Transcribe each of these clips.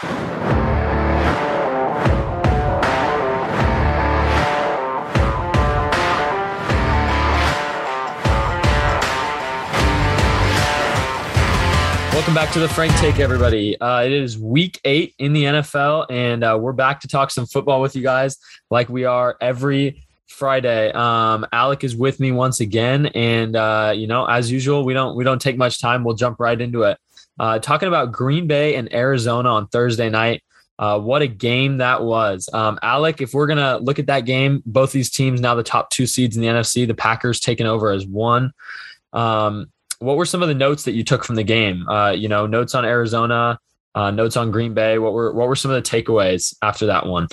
Welcome back to the Frank Take, everybody. Uh, it is week eight in the NFL, and uh, we're back to talk some football with you guys, like we are every Friday. Um, Alek is with me once again, and uh, you know, as usual, we don't we don't take much time. We'll jump right into it. Uh, talking about Green Bay and Arizona on Thursday night. Uh, what a game that was. Um, Alek, if we're going to look at that game, both these teams now the top two seeds in the NFC, the Packers taking over as one. Um, what were some of the notes that you took from the game? Uh, you know, notes on Arizona, uh, notes on Green Bay. What were what were some of the takeaways after that one?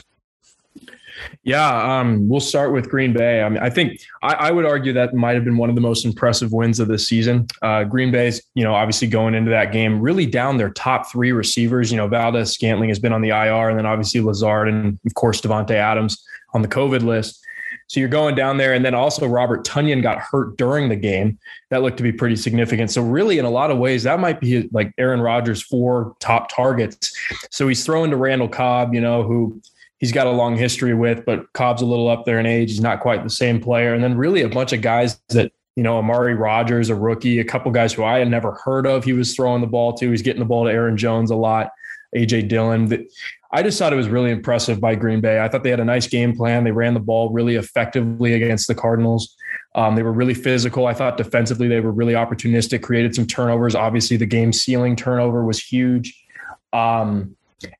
Yeah, um, we'll start with Green Bay. I mean, I think I, I, would argue that might have been one of the most impressive wins of the season. Uh, Green Bay's, you know, obviously going into that game, really down their top three receivers. You know, Valdes-Scantling has been on the IR, and then obviously Lazard, and of course Davante Adams on the COVID list. So you're going down there, and then also Robert Tonyan got hurt during the game. That looked to be pretty significant. So really, in a lot of ways, that might be like Aaron Rodgers' four top targets. So he's throwing to Randall Cobb, you know, who he's got a long history with, but Cobb's a little up there in age. He's not quite the same player. And then really a bunch of guys that you know, Amari Rodgers, a rookie, a couple guys who I had never heard of. He was throwing the ball to. He's getting the ball to Aaron Jones a lot. AJ Dillon. I just thought it was really impressive by Green Bay. I thought they had a nice game plan. They ran the ball really effectively against the Cardinals. Um, they were really physical. I thought defensively they were really opportunistic, created some turnovers. Obviously, the game sealing turnover was huge. Um,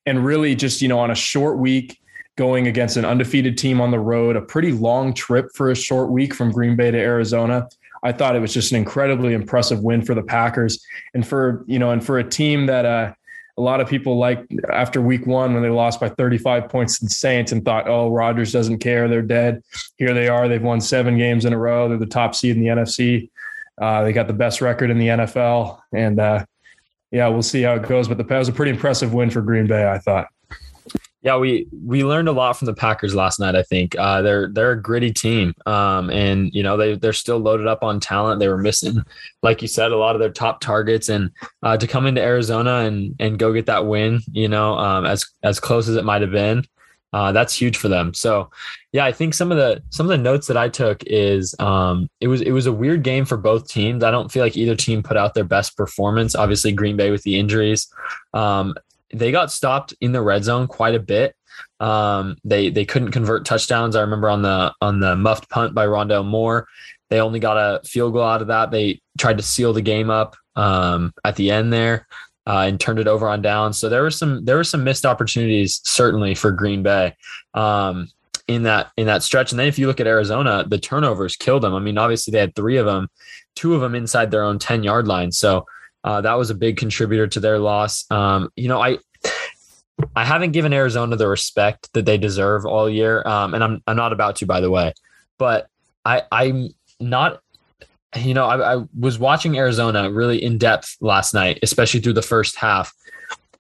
and really, just, you know, on a short week, going against an undefeated team on the road, a pretty long trip for a short week from Green Bay to Arizona. I thought it was just an incredibly impressive win for the Packers and for, you know, and for a team that, uh, a lot of people like after week one when they lost by 35 points to the Saints and thought, oh, Rodgers doesn't care. They're dead. Here they are. They've won seven games in a row. They're the top seed in the NFC. Uh, they got the best record in the NFL. And uh, yeah, we'll see how it goes. But the, that was a pretty impressive win for Green Bay, I thought. Yeah, we we learned a lot from the Packers last night. I think uh, they're they're a gritty team, um, and you know they they're still loaded up on talent. They were missing, like you said, a lot of their top targets, and uh, to come into Arizona and and go get that win, you know, um, as as close as it might have been, uh, that's huge for them. So, yeah, I think some of the some of the notes that I took is um, it was it was a weird game for both teams. I don't feel like either team put out their best performance. Obviously, Green Bay with the injuries, um, they got stopped in the red zone quite a bit. Um, they they couldn't convert touchdowns. I remember on the on the muffed punt by Rondale Moore, they only got a field goal out of that. They tried to seal the game up um, at the end there uh, and turned it over on down. So there were some there were some missed opportunities certainly for Green Bay um, in that in that stretch. And then if you look at Arizona, the turnovers killed them. I mean, obviously they had three of them, two of them inside their own ten yard line. So uh, that was a big contributor to their loss. Um, you know, I I haven't given Arizona the respect that they deserve all year, um, and I'm I'm not about to, by the way. But I I'm not. You know, I, I was watching Arizona really in depth last night, especially through the first half,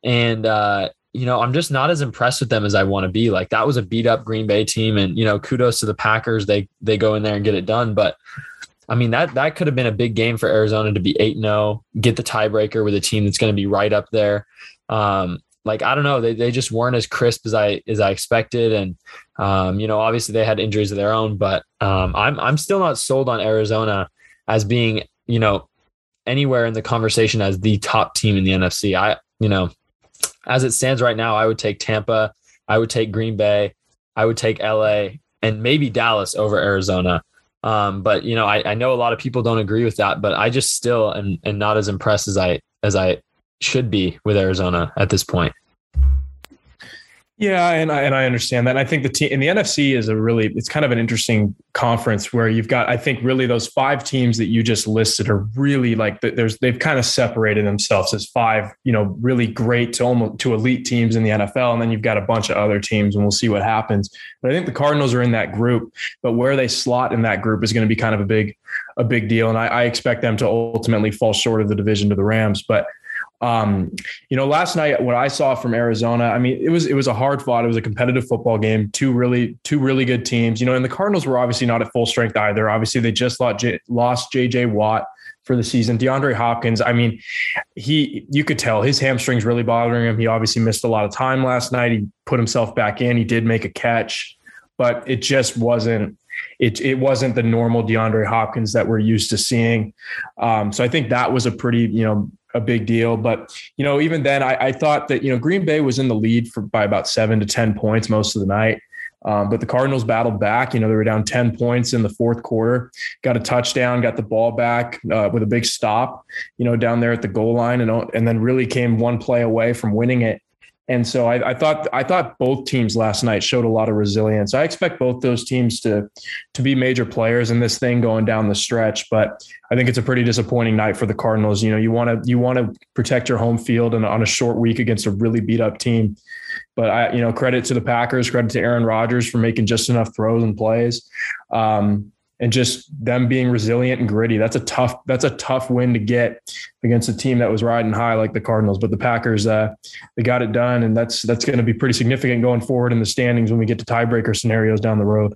and uh, you know, I'm just not as impressed with them as I want to be. Like that was a beat up Green Bay team, and you know, kudos to the Packers. They they go in there and get it done, but I mean that that could have been a big game for Arizona to be eight 0 get the tiebreaker with a team that's going to be right up there. Um, like I don't know, they they just weren't as crisp as I as I expected, and um, you know obviously they had injuries of their own, but um, I'm I'm still not sold on Arizona as being you know anywhere in the conversation as the top team in the NFC. I you know as it stands right now, I would take Tampa, I would take Green Bay, I would take LA, and maybe Dallas over Arizona. Um, but you know, I, I know a lot of people don't agree with that, but I just still am, am not as impressed as I as I should be with Arizona at this point. Yeah, and I and I understand that. And I think the team in the NFC is a really it's kind of an interesting conference where you've got I think really those five teams that you just listed are really like there's they've kind of separated themselves as five you know really great to almost to elite teams in the NFL, and then you've got a bunch of other teams, and we'll see what happens. But I think the Cardinals are in that group, but where they slot in that group is going to be kind of a big a big deal, and I, I expect them to ultimately fall short of the division to the Rams, but. Um, you know, last night what I saw from Arizona, I mean, it was it was a hard fought. It was a competitive football game. Two really two really good teams. You know, and the Cardinals were obviously not at full strength either. Obviously, they just lost J, lost JJ Watt for the season. DeAndre Hopkins, I mean, he you could tell his hamstrings really bothering him. He obviously missed a lot of time last night. He put himself back in. He did make a catch, but it just wasn't it it wasn't the normal DeAndre Hopkins that we're used to seeing. Um, so I think that was a pretty you know a big deal. But you know even then I, I thought that you know Green Bay was in the lead for by about seven to ten points most of the night. Um, but the Cardinals battled back. You know, they were down 10 points in the fourth quarter, got a touchdown, got the ball back uh, with a big stop, you know, down there at the goal line, and, and then really came one play away from winning it. And so I, I, thought I thought both teams last night showed a lot of resilience. I expect both those teams to to be major players in this thing going down the stretch. But I think it's a pretty disappointing night for the Cardinals. You know, you want to you want to protect your home field and on a short week against a really beat up team. But I, you know, credit to the Packers, credit to Aaron Rodgers for making just enough throws and plays. Um, and just them being resilient and gritty. That's a tough. That's a tough win to get against a team that was riding high like the Cardinals. But the Packers, uh, they got it done, and that's that's going to be pretty significant going forward in the standings when we get to tiebreaker scenarios down the road.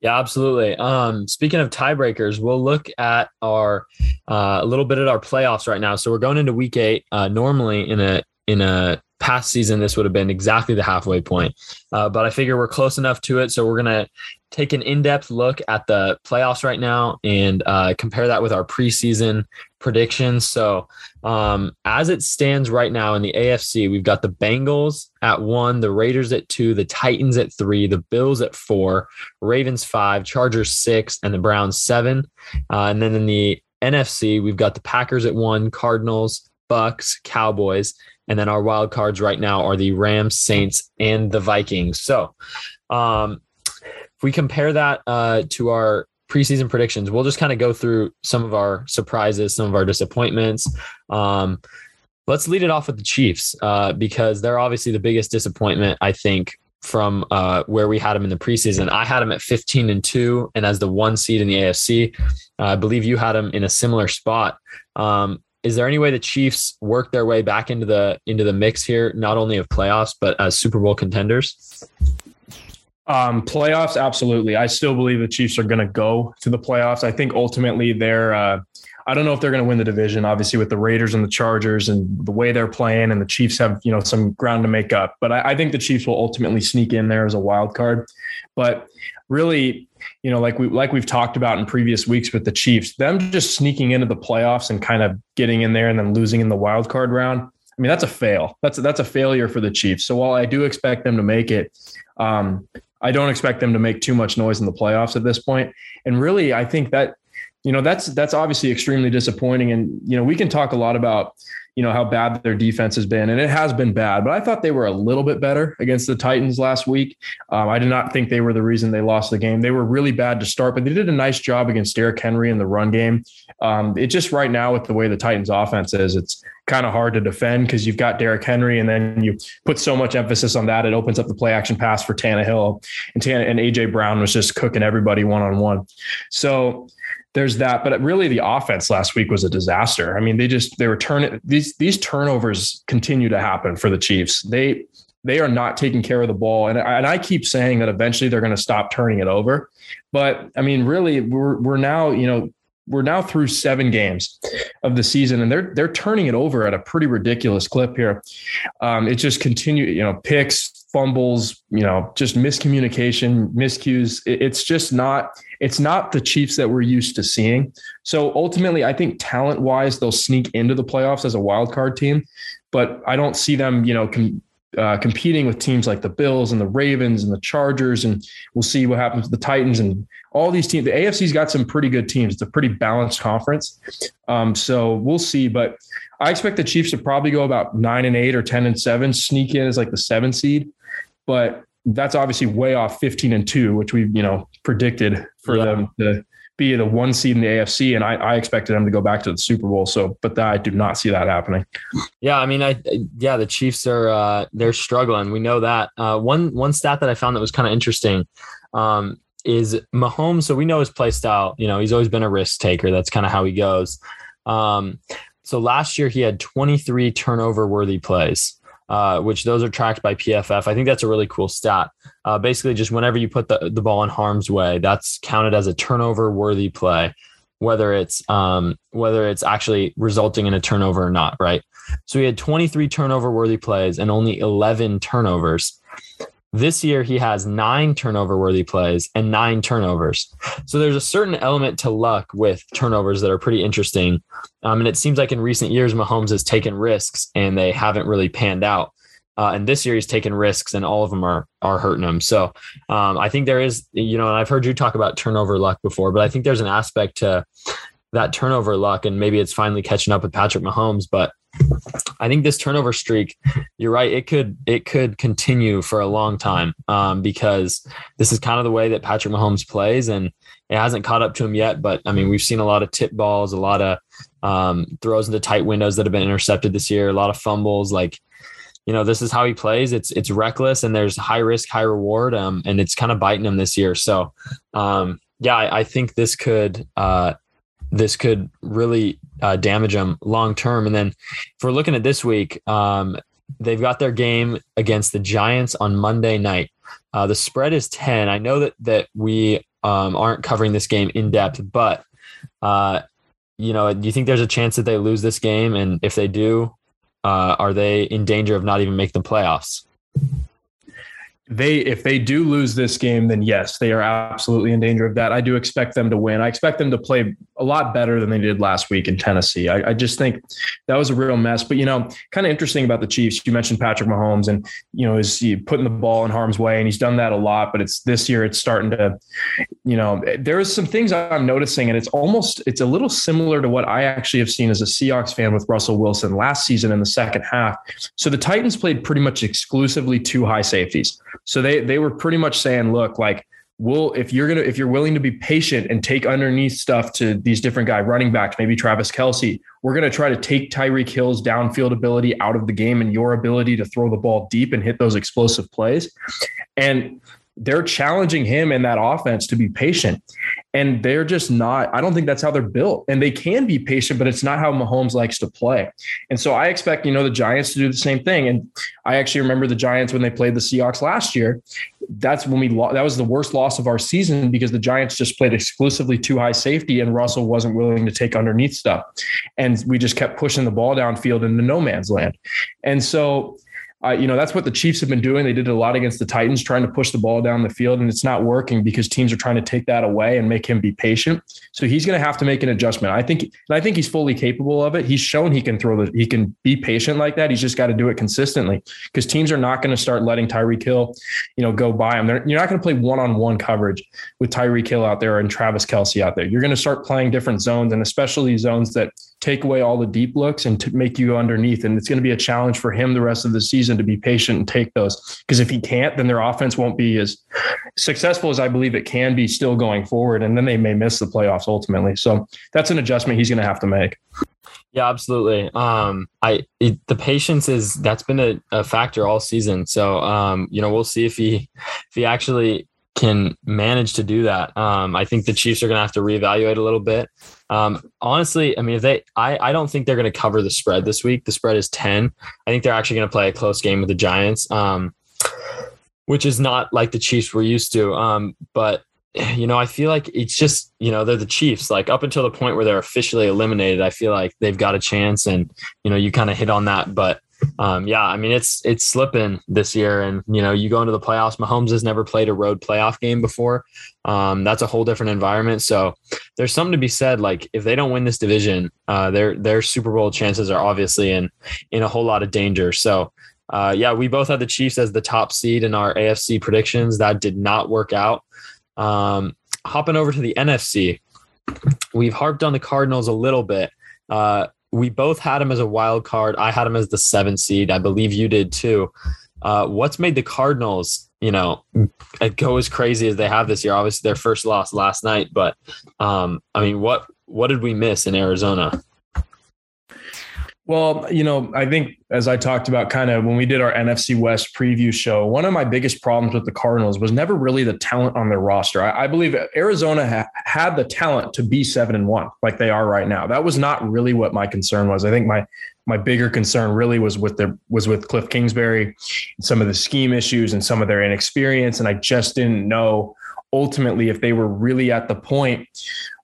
Yeah, absolutely. Um, speaking of tiebreakers, we'll look at our uh, a little bit at our playoffs right now. So we're going into Week Eight. Uh, normally, in a in a past season, this would have been exactly the halfway point. Uh, but I figure we're close enough to it. So we're going to take an in depth look at the playoffs right now and uh, compare that with our preseason predictions. So, um, as it stands right now in the AFC, we've got the Bengals at one, the Raiders at two, the Titans at three, the Bills at four, Ravens five, Chargers six, and the Browns seven. Uh, and then in the NFC, we've got the Packers at one, Cardinals, Bucs, Cowboys, and then our wild cards right now are the Rams, Saints, and the Vikings. So, um, if we compare that uh, to our preseason predictions, we'll just kind of go through some of our surprises, some of our disappointments. Um, let's lead it off with the Chiefs uh, because they're obviously the biggest disappointment, I think, from uh, where we had them in the preseason. I had them at 15 and two, and as the one seed in the AFC. Uh, I believe you had them in a similar spot. Um, is there any way the Chiefs work their way back into the into the mix here, not only of playoffs but as Super Bowl contenders? Um, playoffs, absolutely. I still believe the Chiefs are going to go to the playoffs. I think ultimately they're. Uh, I don't know if they're going to win the division. Obviously, with the Raiders and the Chargers and the way they're playing, and the Chiefs have you know some ground to make up. But I, I think the Chiefs will ultimately sneak in there as a wild card. But really, you know, like we like we've talked about in previous weeks with the Chiefs, them just sneaking into the playoffs and kind of getting in there and then losing in the wild card round. I mean, that's a fail. That's a, that's a failure for the Chiefs. So while I do expect them to make it, um, I don't expect them to make too much noise in the playoffs at this point. And really, I think that you know that's that's obviously extremely disappointing. And you know, we can talk a lot about you know how bad their defense has been, and it has been bad. But I thought they were a little bit better against the Titans last week. Um, I did not think they were the reason they lost the game. They were really bad to start, but they did a nice job against Derrick Henry in the run game. Um, it just right now with the way the Titans' offense is, it's kind of hard to defend because you've got Derrick Henry, and then you put so much emphasis on that, it opens up the play action pass for Tannehill, and Tan- and AJ Brown was just cooking everybody one on one. So there's that. But really, the offense last week was a disaster. I mean, they just they were turning these these turnovers continue to happen for the Chiefs. They they are not taking care of the ball, and and I keep saying that eventually they're going to stop turning it over. But I mean, really, we're we're now you know we're now through seven games of the season, and they're they're turning it over at a pretty ridiculous clip here. Um, it just continue, you know, picks, fumbles, you know, just miscommunication, miscues. It's just not it's not the Chiefs that we're used to seeing. So ultimately, I think talent wise, they'll sneak into the playoffs as a wild card team, but I don't see them, you know, com- uh, competing with teams like the Bills and the Ravens and the Chargers, and we'll see what happens with the Titans and all these teams. The AFC's got some pretty good teams. It's a pretty balanced conference, um, so we'll see. But I expect the Chiefs to probably go about nine and eight or ten and seven, sneak in as like the seven seed. But that's obviously way off 15 and 2 which we've you know predicted for yeah. them to be the one seed in the AFC and I, I expected them to go back to the Super Bowl. So but I do not see that happening. Yeah I mean I yeah the Chiefs are uh, they're struggling. We know that. Uh, one one stat that I found that was kind of interesting um, is Mahomes so we know his play style you know he's always been a risk taker. That's kind of how he goes. Um, so last year he had 23 turnover worthy plays uh, which those are tracked by PFF. I think that's a really cool stat. Uh, basically, just whenever you put the, the ball in harm's way, that's counted as a turnover worthy play. whether it's um, whether it's actually resulting in a turnover or not, right? So we had 23 turnover worthy plays and only 11 turnovers. This year, he has nine turnover worthy plays and nine turnovers. So there's a certain element to luck with turnovers that are pretty interesting. Um, and it seems like in recent years, Mahomes has taken risks and they haven't really panned out. Uh, and this year he's taken risks and all of them are are hurting him. So um, I think there is, you know, and I've heard you talk about turnover luck before, but I think there's an aspect to that turnover luck, and maybe it's finally catching up with Patrick Mahomes. But I think this turnover streak, you're right, it could it could continue for a long time um, because this is kind of the way that Patrick Mahomes plays, and it hasn't caught up to him yet. But I mean, we've seen a lot of tip balls, a lot of um, throws into tight windows that have been intercepted this year, a lot of fumbles, like you know this is how he plays it's it's reckless and there's high risk high reward um, and it's kind of biting him this year so um, yeah I, I, think this could uh, this could really uh, damage them long term and then if we're looking at this week um, they've got their game against the giants on monday night. Uh, the spread is 10 i know that that we um, aren't covering this game in depth but uh, you know do you think there's a chance that they lose this game? And if they do uh, are they in danger of not even making the playoffs? They if they do lose this game then yes they are absolutely in danger of that. I do expect them to win. I expect them to play a lot better than they did last week in tennessee. I, I just think that was a real mess. But you know kind of interesting about the chiefs you mentioned patrick mahomes and you know is he putting the ball in harm's way? And he's done that a lot but it's this year it's starting to you know there's some things i'm noticing and it's almost it's a little similar to what i actually have seen as a seahawks fan with russell wilson last season in the second half so the titans played pretty much exclusively two high safeties so they they were pretty much saying, look, like we'll if you're gonna if you're willing to be patient and take underneath stuff to these different guy running backs, maybe Travis Kelce, we're gonna try to take Tyreek Hill's downfield ability out of the game and your ability to throw the ball deep and hit those explosive plays. And they're challenging him in that offense to be patient. And they're just not, I don't think that's how they're built. And they can be patient, but it's not how Mahomes likes to play. And so I expect, you know, the Giants to do the same thing. And I actually remember the Giants when they played the Seahawks last year. That's when we lost, that was the worst loss of our season because the Giants just played exclusively two high safety and Russell wasn't willing to take underneath stuff. And we just kept pushing the ball downfield into no man's land. And so, uh, you know, that's what the Chiefs have been doing. They did a lot against the Titans, trying to push the ball down the field, and it's not working because teams are trying to take that away and make him be patient. So he's going to have to make an adjustment. I think, and I think he's fully capable of it. He's shown he can throw the, he can be patient like that. He's just got to do it consistently because teams are not going to start letting Tyreek Hill, you know, go by him. They're, you're not going to play one-on-one coverage with Tyreek Hill out there and Travis Kelce out there. You're going to start playing different zones, and especially zones that take away all the deep looks and to make you underneath. And it's going to be a challenge for him the rest of the season to be patient and take those. Because if he can't, then their offense won't be as successful as I believe it can be still going forward. And then they may miss the playoffs ultimately. So that's an adjustment he's going to have to make. Yeah, absolutely. Um, I it, the patience is that's been a, a factor all season. So um, you know, we'll see if he if he actually can manage to do that. Um, I think the Chiefs are going to have to reevaluate a little bit. Um, honestly, I mean, if they, I, I don't think they're going to cover the spread this week. The spread is 10. I think they're actually going to play a close game with the Giants, um, which is not like the Chiefs were used to. Um, but, you know, I feel like it's just, you know, they're the Chiefs. Like up until the point where they're officially eliminated, I feel like they've got a chance. And, you know, you kind of hit on that. But, um, yeah, I mean it's it's slipping this year, and you know you go into the playoffs. Mahomes has never played a road playoff game before. Um, that's a whole different environment. So there's something to be said. Like if they don't win this division, uh, their their Super Bowl chances are obviously in in a whole lot of danger. So uh, yeah, we both had the Chiefs as the top seed in our AFC predictions. That did not work out. Um, hopping over to the NFC, we've harped on the Cardinals a little bit. Uh, we both had him as a wild card. I had him as the seven seed. I believe you did too. Uh, what's made the Cardinals, you know, go as crazy as they have this year? Obviously, their first loss last night, but um, I mean, what what did we miss in Arizona? Well, you know, I think as I talked about kind of when we did our NFC West preview show, one of my biggest problems with the Cardinals was never really the talent on their roster. I, I believe Arizona ha- had the talent to be seven and one, like they are right now. That was not really what my concern was. I think my my bigger concern really was with their was with Cliff Kingsbury, some of the scheme issues and some of their inexperience, and I just didn't know ultimately, if they were really at the point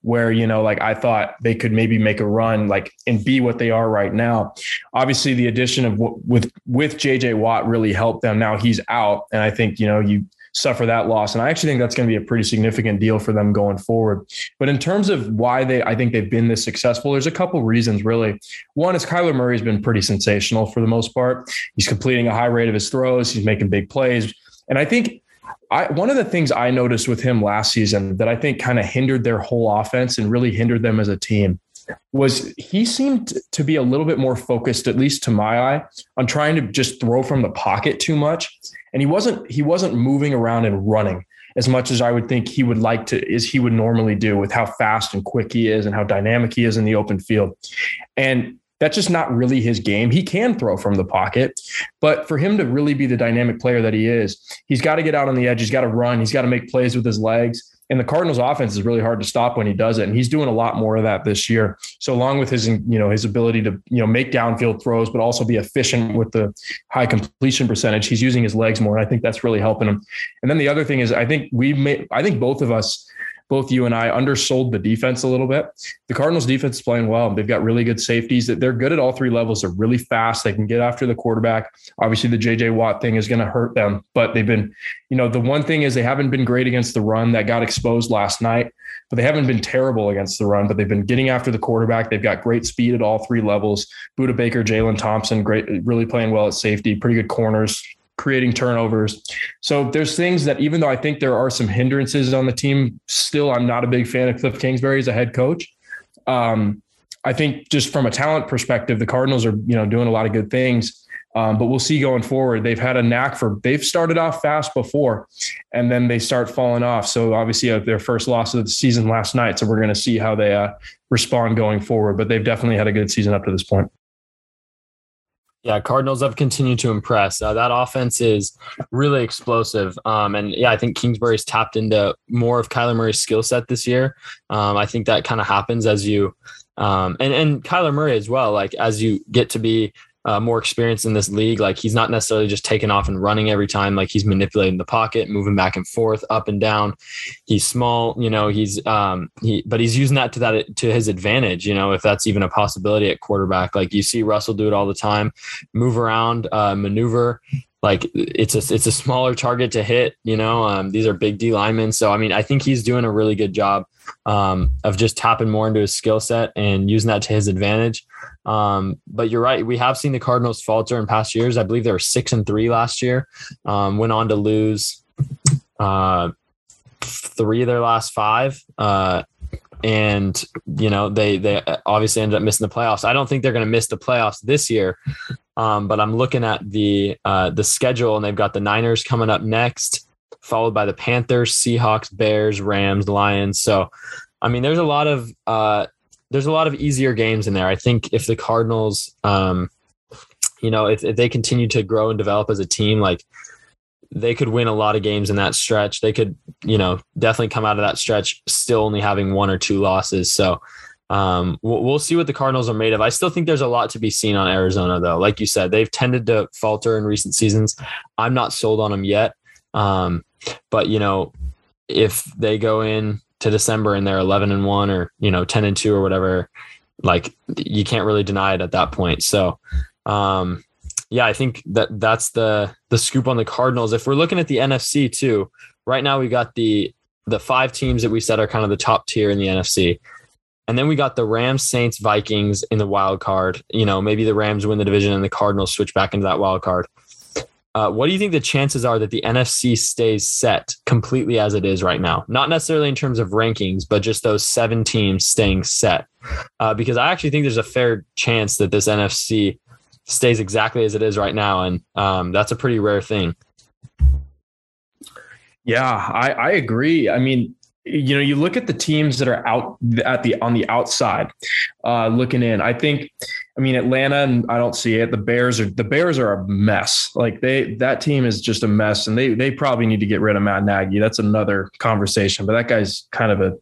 where, you know, like I thought they could maybe make a run, like and be what they are right now. Obviously, the addition of with with JJ Watt really helped them. Now he's out, and I think you know you suffer that loss. And I actually think that's going to be a pretty significant deal for them going forward. But in terms of why they, I think they've been this successful, there's a couple reasons really. One is Kyler Murray's been pretty sensational for the most part. He's completing a high rate of his throws. He's making big plays. And I think I, one of the things I noticed with him last season that I think kind of hindered their whole offense and really hindered them as a team was he seemed to be a little bit more focused, at least to my eye, on trying to just throw from the pocket too much and he wasn't he wasn't moving around and running as much as I would think he would like to is he would normally do with how fast and quick he is and how dynamic he is in the open field. And that's just not really his game. He can throw from the pocket, but for him to really be the dynamic player that he is, he's got to get out on the edge. He's got to run. He's got to make plays with his legs. And the Cardinals offense is really hard to stop when he does it. And he's doing a lot more of that this year. So along with his, you know, his ability to, you know, make downfield throws, but also be efficient with the high completion percentage, he's using his legs more. And I think that's really helping him. And then the other thing is I think we made, I think both of us both you and I undersold the defense a little bit. The Cardinals defense is playing well. They've got really good safeties. They're good at all three levels. They're really fast. They can get after the quarterback. Obviously, the JJ Watt thing is going to hurt them, but they've been, you know, the one thing is they haven't been great against the run that got exposed last night, but they haven't been terrible against the run, but they've been getting after the quarterback. They've got great speed at all three levels. Budda Baker, Jalen Thompson, great, really playing well at safety, pretty good corners creating turnovers. So there's things that even though I think there are some hindrances on the team, still I'm not a big fan of Cliff Kingsbury as a head coach. Um, I think just from a talent perspective, the Cardinals are you know doing a lot of good things. Um, but we'll see going forward. They've had a knack for they've started off fast before, and then they start falling off. So obviously, uh, their first loss of the season last night. So we're going to see how they uh, respond going forward. But they've definitely had a good season up to this point. Yeah, Cardinals have continued to impress. Uh, that offense is really explosive. Um, and yeah, I think Kingsbury's tapped into more of Kyler Murray's skill set this year. Um, I think that kind of happens as you, um, and, and Kyler Murray as well, like as you get to be uh, more experience in this league. Like he's not necessarily just taking off and running every time. Like he's manipulating the pocket, moving back and forth, up and down. He's small, you know. He's um he, but he's using that to that to his advantage. You know, if that's even a possibility at quarterback. Like you see Russell do it all the time, move around, uh, maneuver. Like it's a it's a smaller target to hit. You know, um, these are big D linemen. So I mean, I think he's doing a really good job um, of just tapping more into his skill set and using that to his advantage. Um, but you're right. We have seen the Cardinals falter in past years. I believe they were six and three last year. Um, went on to lose uh, three of their last five. Uh, and you know they they obviously ended up missing the playoffs. I don't think they're going to miss the playoffs this year, um, but I'm looking at the uh, the schedule, and they've got the Niners coming up next, followed by the Panthers, Seahawks, Bears, Rams, Lions. So, I mean, there's a lot of uh, there's a lot of easier games in there. I think if the Cardinals, um, you know, if, if they continue to grow and develop as a team, like they could win a lot of games in that stretch. They could, you know, definitely come out of that stretch still only having one or two losses. So um, we'll, we'll, see what the Cardinals are made of. I still think there's a lot to be seen on Arizona, though. Like you said, they've tended to falter in recent seasons. I'm not sold on them yet. Um, but you know, if they go in to December and they're 11 and 1 or you know 10 and 2 or whatever like you can't really deny it at that point so um yeah I think that that's the the scoop on the Cardinals if we're looking at the NFC too right now we got the the five teams that we said are kind of the top tier in the NFC and then we got the Rams, Saints, Vikings in the wild card. You know, maybe the Rams win the division and the Cardinals switch back into that wild card. Uh, what do you think the chances are that the NFC stays set completely as it is right now? Not necessarily in terms of rankings, but just those seven teams staying set. Uh, because I actually think there's a fair chance that this NFC stays exactly as it is right now, and um, that's a pretty rare thing. Yeah, I, I agree. I mean, you know, you look at the teams that are out at the on the outside, uh, looking in. I think, I mean, Atlanta, and I don't see it. The Bears are the Bears are a mess. Like they that team is just a mess, and they they probably need to get rid of Matt Nagy. That's another conversation. But that guy's kind of a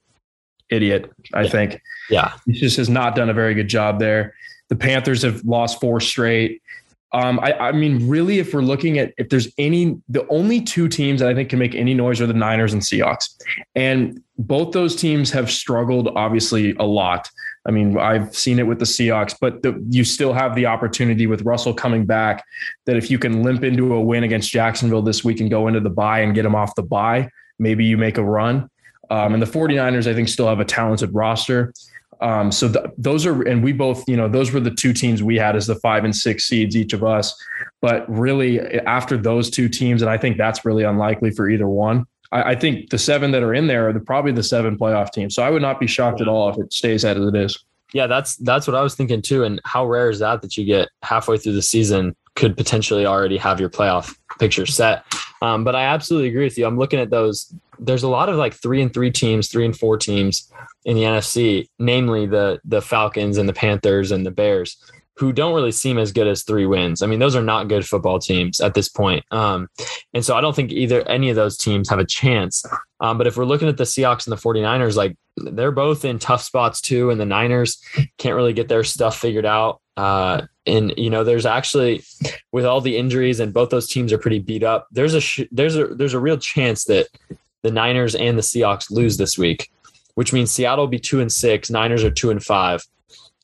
idiot. I yeah. think. Yeah, he just has not done a very good job there. The Panthers have lost four straight. Um, I, I mean, really, if we're looking at if there's any, the only two teams that I think can make any noise are the Niners and Seahawks, and both those teams have struggled obviously a lot. I mean, I've seen it with the Seahawks, but the, you still have the opportunity with Russell coming back that if you can limp into a win against Jacksonville this week and go into the bye and get them off the bye, maybe you make a run. Um, and the 49ers, I think, still have a talented roster. Um, so th- those are, and we both, you know, those were the two teams we had as the five and six seeds, each of us. But really, after those two teams, and I think that's really unlikely for either one. I, I think the seven that are in there are the, probably the seven playoff teams. So I would not be shocked at all if it stays as it is. Yeah, that's that's what I was thinking too. And how rare is that that you get halfway through the season could potentially already have your playoff picture set? Um, but I absolutely agree with you. I'm looking at those. There's a lot of like three and three teams, three and four teams in the NFC, namely the the Falcons and the Panthers and the Bears, who don't really seem as good as three wins. I mean, those are not good football teams at this point. Um, and so I don't think either any of those teams have a chance. Um, but if we're looking at the Seahawks and the 49ers, like they're both in tough spots too, and the Niners can't really get their stuff figured out. Uh, and you know, there's actually with all the injuries and both those teams are pretty beat up. There's a sh- there's a there's a real chance that the Niners and the Seahawks lose this week, which means Seattle will be two and six, Niners are two and five.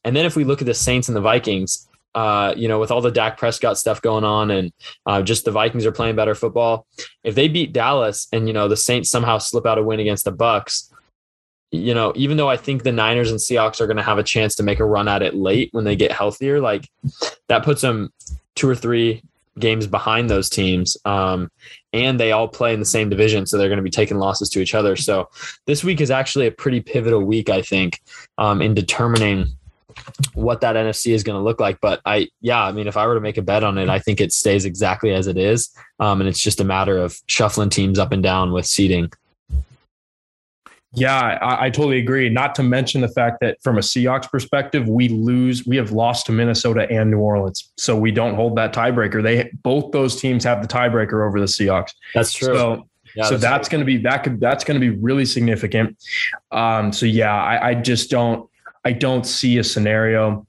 And then if we look at the Saints and the Vikings, uh, you know, with all the Dak Prescott stuff going on and uh, just the Vikings are playing better football. If they beat Dallas and you know the Saints somehow slip out a win against the Bucs, you know, even though I think the Niners and Seahawks are going to have a chance to make a run at it late when they get healthier, like that puts them two or three games behind those teams. Um, and they all play in the same division. So they're going to be taking losses to each other. So this week is actually a pretty pivotal week, I think, um, in determining what that NFC is going to look like. But I, yeah, I mean, if I were to make a bet on it, I think it stays exactly as it is. Um, and it's just a matter of shuffling teams up and down with seeding. Yeah, I, I, totally agree. Not to mention the fact that from a Seahawks perspective, we lose, we have lost to Minnesota and New Orleans. So we don't hold that tiebreaker. They both those teams have the tiebreaker over the Seahawks. That's true. So, yeah, so that's, that's going to be that could that's going to be really significant. Um, so yeah, I, I just don't I don't see a scenario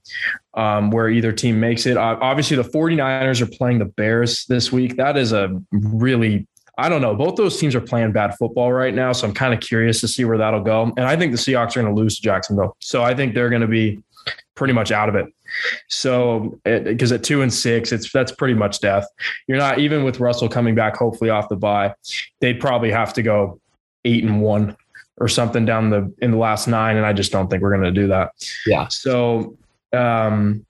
um, where either team makes it. Uh, obviously, the 49ers are playing the Bears this week. That is a really I don't know. Both those teams are playing bad football right now, so I'm kind of curious to see where that'll go. And I think the Seahawks are going to lose to Jacksonville, so I think they're going to be pretty much out of it. So because at two and six, it's that's pretty much death. You're not even with Russell coming back, hopefully off the bye. They'd probably have to go eight and one or something down the in the last nine, and I just don't think we're going to do that. Yeah. So, um,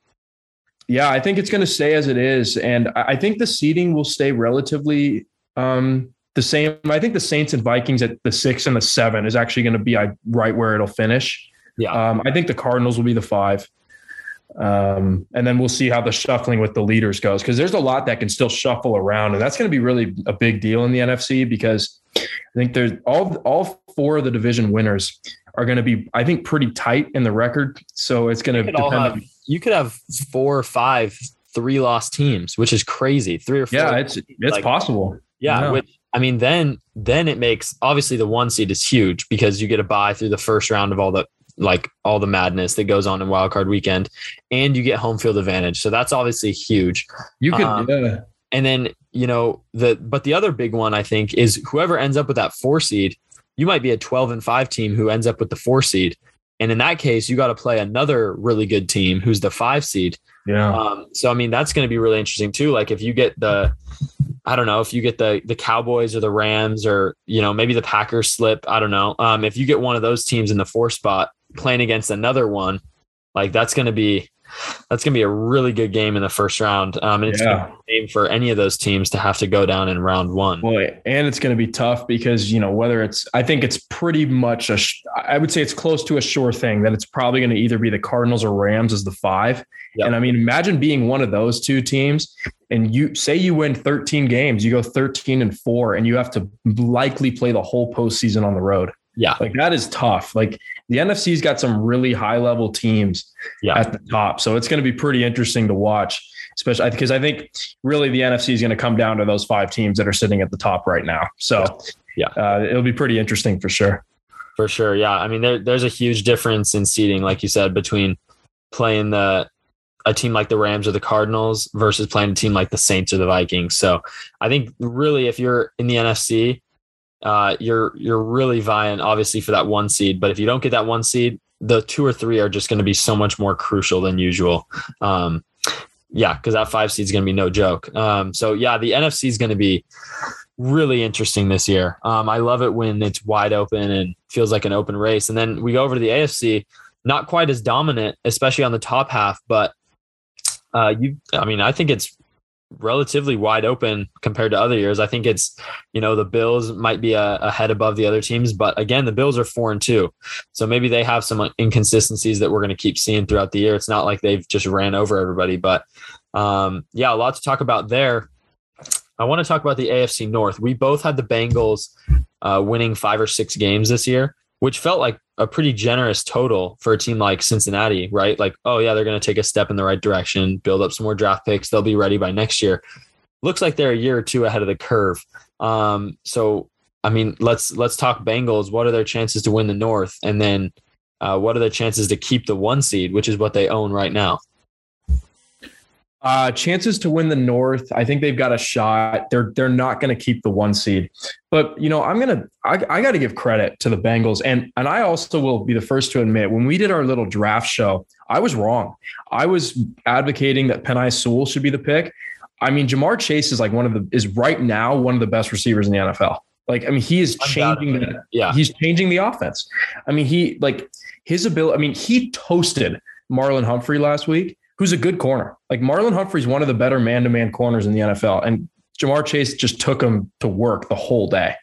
yeah, I think it's going to stay as it is, and I think the seating will stay relatively um, the same. I think the Saints and Vikings at the six and the seven is actually going to be right where it'll finish. Yeah. Um, I think the Cardinals will be the five. Um, and then we'll see how the shuffling with the leaders goes because there's a lot that can still shuffle around, and that's going to be really a big deal in the NFC because I think there's all all four of the division winners are going to be, I think, pretty tight in the record. So it's going to depend. Have, you could have four or five three lost teams, which is crazy. Three or four. Yeah, it's it's like, possible. Yeah, yeah. Which, I mean, then then it makes obviously the one seed is huge because you get a bye through the first round of all the like all the madness that goes on in wildcard weekend, and you get home field advantage. So that's obviously huge. You could, um, yeah. and then you know the but the other big one I think is whoever ends up with that four seed, you might be a twelve and five team who ends up with the four seed, and in that case, you got to play another really good team who's the five seed. Yeah. Um, so I mean, that's going to be really interesting too. Like if you get the, I don't know, if you get the the Cowboys or the Rams or you know maybe the Packers slip. I don't know. Um, if you get one of those teams in the four spot, playing against another one, like that's going to be that's going to be a really good game in the first round. Um, and it's yeah. game for any of those teams to have to go down in round one. Boy, and it's going to be tough because you know whether it's I think it's pretty much a I would say it's close to a sure thing that it's probably going to either be the Cardinals or Rams as the five. Yep. And I mean, imagine being one of those two teams and you say you win 13 games, you go 13 and four, and you have to likely play the whole postseason on the road. Yeah. Like that is tough. Like the NFC's got some really high level teams yeah. at the top. So it's going to be pretty interesting to watch, especially because I think really the NFC is going to come down to those five teams that are sitting at the top right now. So yeah, uh, it'll be pretty interesting for sure. For sure. Yeah. I mean, there, there's a huge difference in seating, like you said, between playing the a team like the Rams or the Cardinals versus playing a team like the Saints or the Vikings. So I think really if you're in the NFC, uh, you're you're really vying obviously for that one seed. But if you don't get that one seed, the two or three are just going to be so much more crucial than usual. Um, yeah, because that five seed is going to be no joke. Um, so yeah, the NFC is going to be really interesting this year. Um, I love it when it's wide open and feels like an open race. And then we go over to the AFC, not quite as dominant, especially on the top half, but uh, you, I mean, I think it's relatively wide open compared to other years. I think it's, you know, the Bills might be a, a, head above the other teams, but again, the Bills are four and two. So maybe they have some inconsistencies that we're going to keep seeing throughout the year. It's not like they've just ran over everybody, but um, yeah, a lot to talk about there. I want to talk about the AFC North. We both had the Bengals uh, winning five or six games this year, which felt like a pretty generous total for a team like Cincinnati, right? Like, oh yeah, they're going to take a step in the right direction, build up some more draft picks. They'll be ready by next year. Looks like they're a year or two ahead of the curve. Um, so, I mean, let's let's talk Bengals. What are their chances to win the North, and then uh, what are their chances to keep the one seed, which is what they own right now? Uh, chances to win the North, I think they've got a shot. They're they're not going to keep the one seed, but you know I'm gonna I, I got to give credit to the Bengals, and and I also will be the first to admit when we did our little draft show, I was wrong. I was advocating that Penei Sewell should be the pick. I mean, Ja'Marr Chase is like one of the is right now one of the best receivers in the NFL. Like, I mean, he is changing. The, yeah, he's changing the offense. I mean, he like his ability. I mean, he toasted Marlon Humphrey last week who's a good corner. Like Marlon Humphrey's one of the better man-to-man corners in the NFL, and Ja'Marr Chase just took him to work the whole day.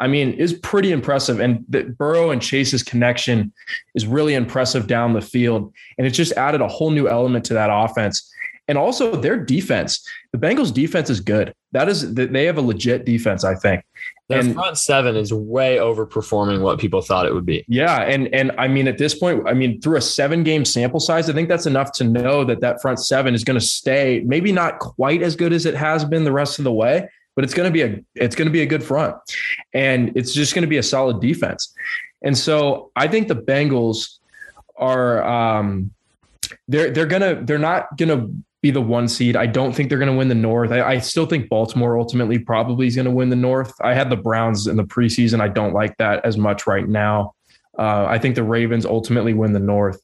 I mean, is pretty impressive. And the Burrow and Chase's connection is really impressive down the field. And it just added a whole new element to that offense. And also their defense. The Bengals defense is good. That is they have a legit defense, I think. Their and, front seven is way overperforming what people thought it would be. Yeah, and and I mean at this point, I mean through a seven game sample size, I think that's enough to know that that front seven is going to stay maybe not quite as good as it has been the rest of the way, but it's going to be a it's going to be a good front, and it's just going to be a solid defense. And so I think the Bengals are um, they're they're gonna they're not gonna be the one seed. I don't think they're going to win the North. I, I, still think Baltimore ultimately probably is going to win the North. I had the Browns in the preseason. I don't like that as much right now. Uh, I think the Ravens ultimately win the North,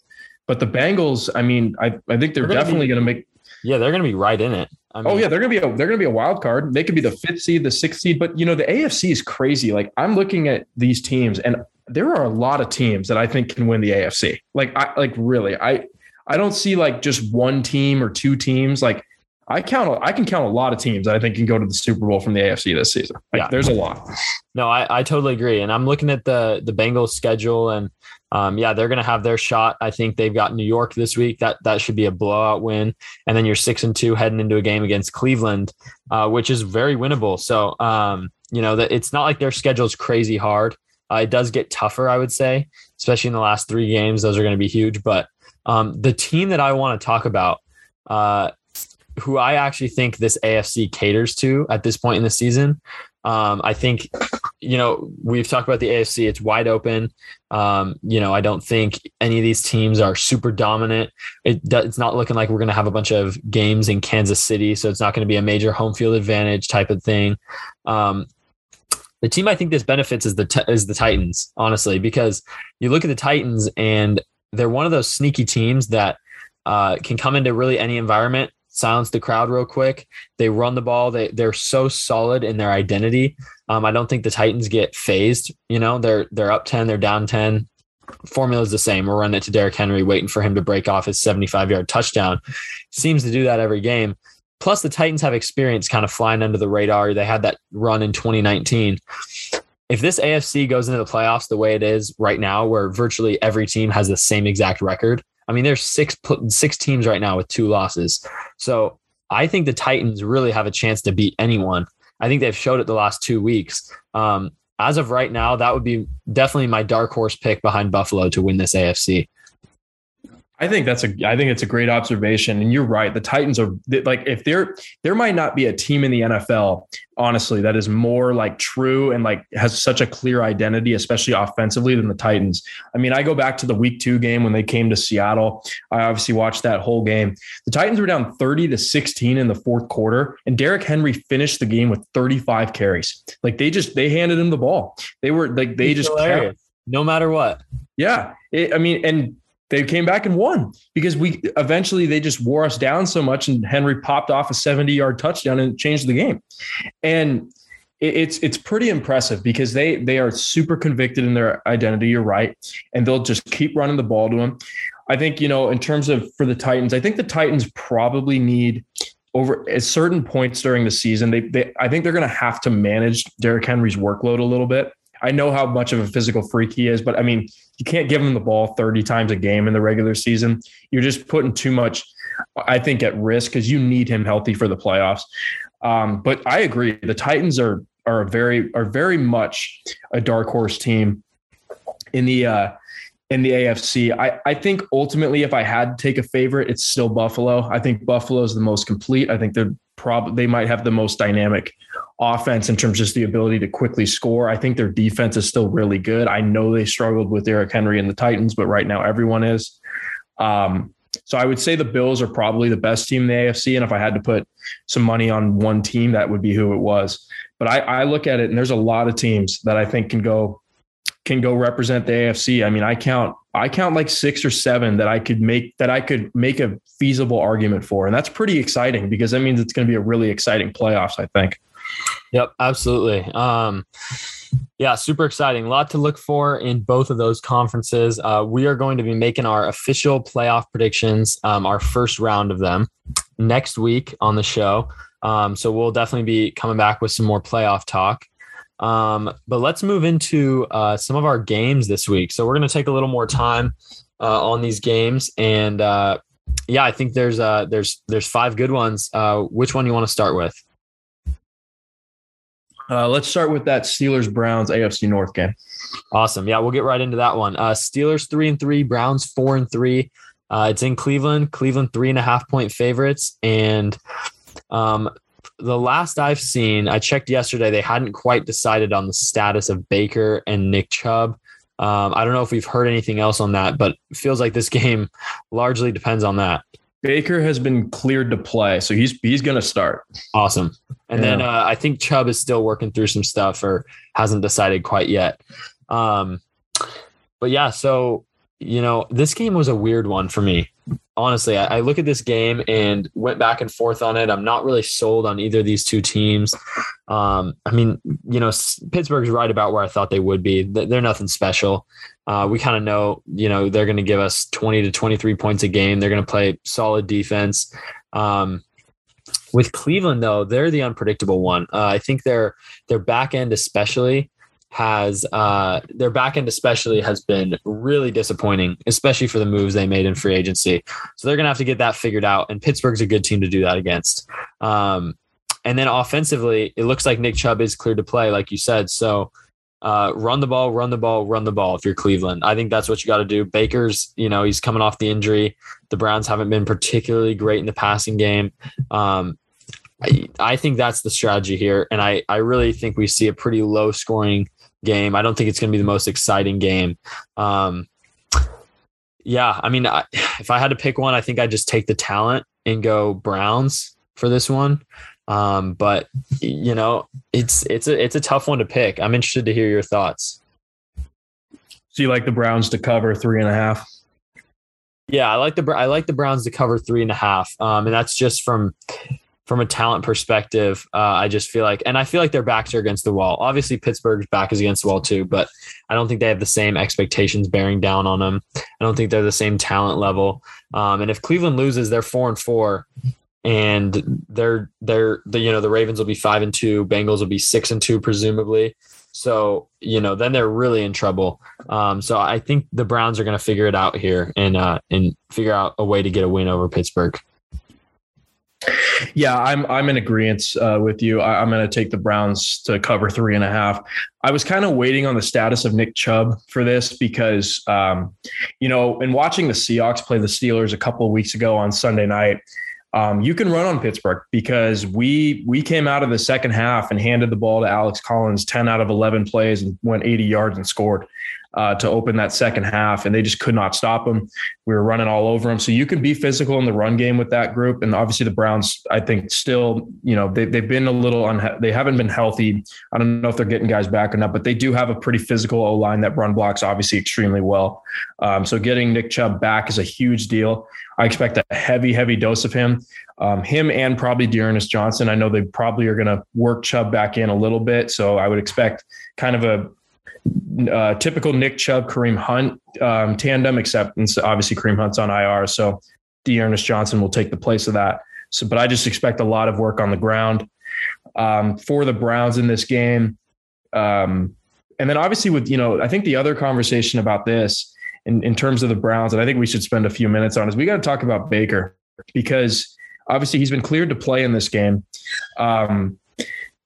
but the Bengals. I mean, I, I think they're, they're definitely going to make. Yeah, they're going to be right in it. I mean, oh yeah, they're gonna be a they're gonna be a wild card. They could be the fifth seed, the sixth seed, but you know the AFC is crazy. Like I'm looking at these teams, and there are a lot of teams that I think can win the AFC. Like I like really, I I don't see like just one team or two teams. Like I count, I can count a lot of teams that I think can go to the Super Bowl from the AFC this season. Like, yeah, there's a lot. No, I, I totally agree. And I'm looking at the the Bengals schedule, and um, yeah, they're going to have their shot. I think they've got New York this week. That that should be a blowout win. And then you're six and two heading into a game against Cleveland, uh, which is very winnable. So um, you know that it's not like their schedule is crazy hard. Uh, it does get tougher, I would say, especially in the last three games. Those are going to be huge, but um, the team that I want to talk about, uh, who I actually think this AFC caters to at this point in the season. Um, I think, you know, we've talked about the AFC, it's wide open. Um, you know, I don't think any of these teams are super dominant. It, it's not looking like we're going to have a bunch of games in Kansas City, so it's not going to be a major home field advantage type of thing. Um, the team I think this benefits is the is the Titans, honestly, because you look at the Titans and they're one of those sneaky teams that uh, can come into really any environment, silence the crowd real quick. They run the ball. They they're so solid in their identity. Um, I don't think the Titans get fazed. You know, they're they're up ten, they're down ten. Formula is the same. We're running it to Derrick Henry, waiting for him to break off his 75 yard touchdown. Seems to do that every game. Plus, the Titans have experience kind of flying under the radar. They had that run in 2019 if this AFC goes into the playoffs the way it is right now, where virtually every team has the same exact record, I mean, there's six six teams right now with two losses. So I think the Titans really have a chance to beat anyone. I think they've showed it the last two weeks. Um, as of right now, that would be definitely my dark horse pick behind Buffalo to win this AFC. I think that's a I think it's a great observation and you're right the Titans are like if there there might not be a team in the NFL honestly that is more like true and like has such a clear identity especially offensively than the Titans. I mean I go back to the week 2 game when they came to Seattle. I obviously watched that whole game. The Titans were down 30 to 16 in the fourth quarter and Derrick Henry finished the game with 35 carries. Like they just they handed him the ball. They were like they just kept, no matter what. Yeah. It, I mean and they came back and won because we eventually they just wore us down so much and Henry popped off a 70 yard touchdown and changed the game. And it's it's pretty impressive because they they are super convicted in their identity. You're right, and they'll just keep running the ball to them. I think you know in terms of for the Titans, I think the Titans probably need over at certain points during the season. They they I think they're going to have to manage Derrick Henry's workload a little bit. I know how much of a physical freak he is, but I mean, you can't give him the ball 30 times a game in the regular season. You're just putting too much, I think, at risk because you need him healthy for the playoffs. Um, but I agree. The Titans are are very are very much a dark horse team in the uh, in the AFC. I, I think ultimately, if I had to take a favorite, it's still Buffalo. I think Buffalo is the most complete. I think they're probably they might have the most dynamic offense in terms of just the ability to quickly score. I think their defense is still really good. I know they struggled with Derrick Henry and the Titans, but right now everyone is. Um, so I would say the Bills are probably the best team in the AFC. And if I had to put some money on one team, that would be who it was. But I, I look at it and there's a lot of teams that I think can go can go represent the AFC. I mean, I count I count like six or seven that I could make that I could make a feasible argument for. And that's pretty exciting because that means it's going to be a really exciting playoffs, I think. Yep, absolutely. Um, yeah, super exciting. A lot to look for in both of those conferences. Uh, we are going to be making our official playoff predictions, um, our first round of them, next week on the show. Um, so we'll definitely be coming back with some more playoff talk. Um, but let's move into uh, some of our games this week. So we're going to take a little more time uh, on these games, and uh, yeah, I think there's uh, there's there's five good ones. Uh, which one you want to start with? Uh, let's start with that Steelers Browns AFC North game. Awesome. Yeah, we'll get right into that one. Uh, Steelers three and three, Browns four and three. Uh, it's in Cleveland. Cleveland three and a half point favorites, and um, the last I've seen, I checked yesterday. They hadn't quite decided on the status of Baker and Nick Chubb. Um, I don't know if we've heard anything else on that, but feels like this game largely depends on that. Baker has been cleared to play, so he's he's going to start. Awesome. And yeah. then uh, I think Chubb is still working through some stuff or hasn't decided quite yet. Um, but yeah, so you know, this game was a weird one for me. Honestly, I, I, look at this game and went back and forth on it. I'm not really sold on either of these two teams. Um, I mean, you know, Pittsburgh's right about where I thought they would be. They're nothing special. Uh, we kind of know, you know, they're going to give us 20 to 23 points a game. They're going to play solid defense. Um, with Cleveland, though, they're the unpredictable one. Uh, I think their their back end, especially, has uh, their back end especially has been really disappointing, especially for the moves they made in free agency. So they're gonna have to get that figured out, and Pittsburgh's a good team to do that against. Um, and then offensively, it looks like Nick Chubb is cleared to play, like you said. So uh, run the ball, run the ball, run the ball. If you're Cleveland, I think that's what you got to do. Baker's, you know, he's coming off the injury. The Browns haven't been particularly great in the passing game. Um, I, I think that's the strategy here, and I I really think we see a pretty low scoring game. I don't think it's going to be the most exciting game. Um, yeah, I mean, I, if I had to pick one, I think I'd just take the talent and go Browns for this one. Um, but you know, it's it's a it's a tough one to pick. I'm interested to hear your thoughts. So you like the Browns to cover three and a half? Yeah, I like the I like the Browns to cover three and a half, um, and that's just from from a talent perspective, uh, I just feel like, and I feel like their backs are against the wall. Obviously, Pittsburgh's back is against the wall too, but I don't think they have the same expectations bearing down on them. I don't think they're the same talent level. Um, and if Cleveland loses, they're four and four, and they're they're the you know the Ravens will be five and two, Bengals will be six and two presumably. So you know then they're really in trouble. Um, so I think the Browns are going to figure it out here and uh, and figure out a way to get a win over Pittsburgh. Yeah, I'm I'm in agreement uh, with you. I, am going to take the Browns to cover three and a half. I was kind of waiting on the status of Nick Chubb for this because, um, you know, in watching the Seahawks play the Steelers a couple of weeks ago on Sunday night, um, you can run on Pittsburgh because we we came out of the second half and handed the ball to Alex Collins ten out of eleven plays and went 80 yards and scored uh, to open that second half, and they just could not stop him. We were running all over them. So you can be physical in the run game with that group. And obviously, the Browns, I think, still, you know, they, they've been a little, unha- they haven't been healthy. I don't know if they're getting guys back or not, but they do have a pretty physical O line that run blocks obviously extremely well. Um, so getting Nick Chubb back is a huge deal. I expect a heavy, heavy dose of him. Um, him and probably D'Ernest Johnson. I know they probably are going to work Chubb back in a little bit. So I would expect kind of a uh, typical Nick Chubb, Kareem Hunt um, tandem, except obviously Kareem Hunt's on IR. So D'Ernest Johnson will take the place of that. So, but I just expect a lot of work on the ground um, for the Browns in this game. Um, and then obviously with, you know, I think the other conversation about this in, in terms of the Browns, and I think we should spend a few minutes on is we got to talk about Baker because obviously he's been cleared to play in this game. Um,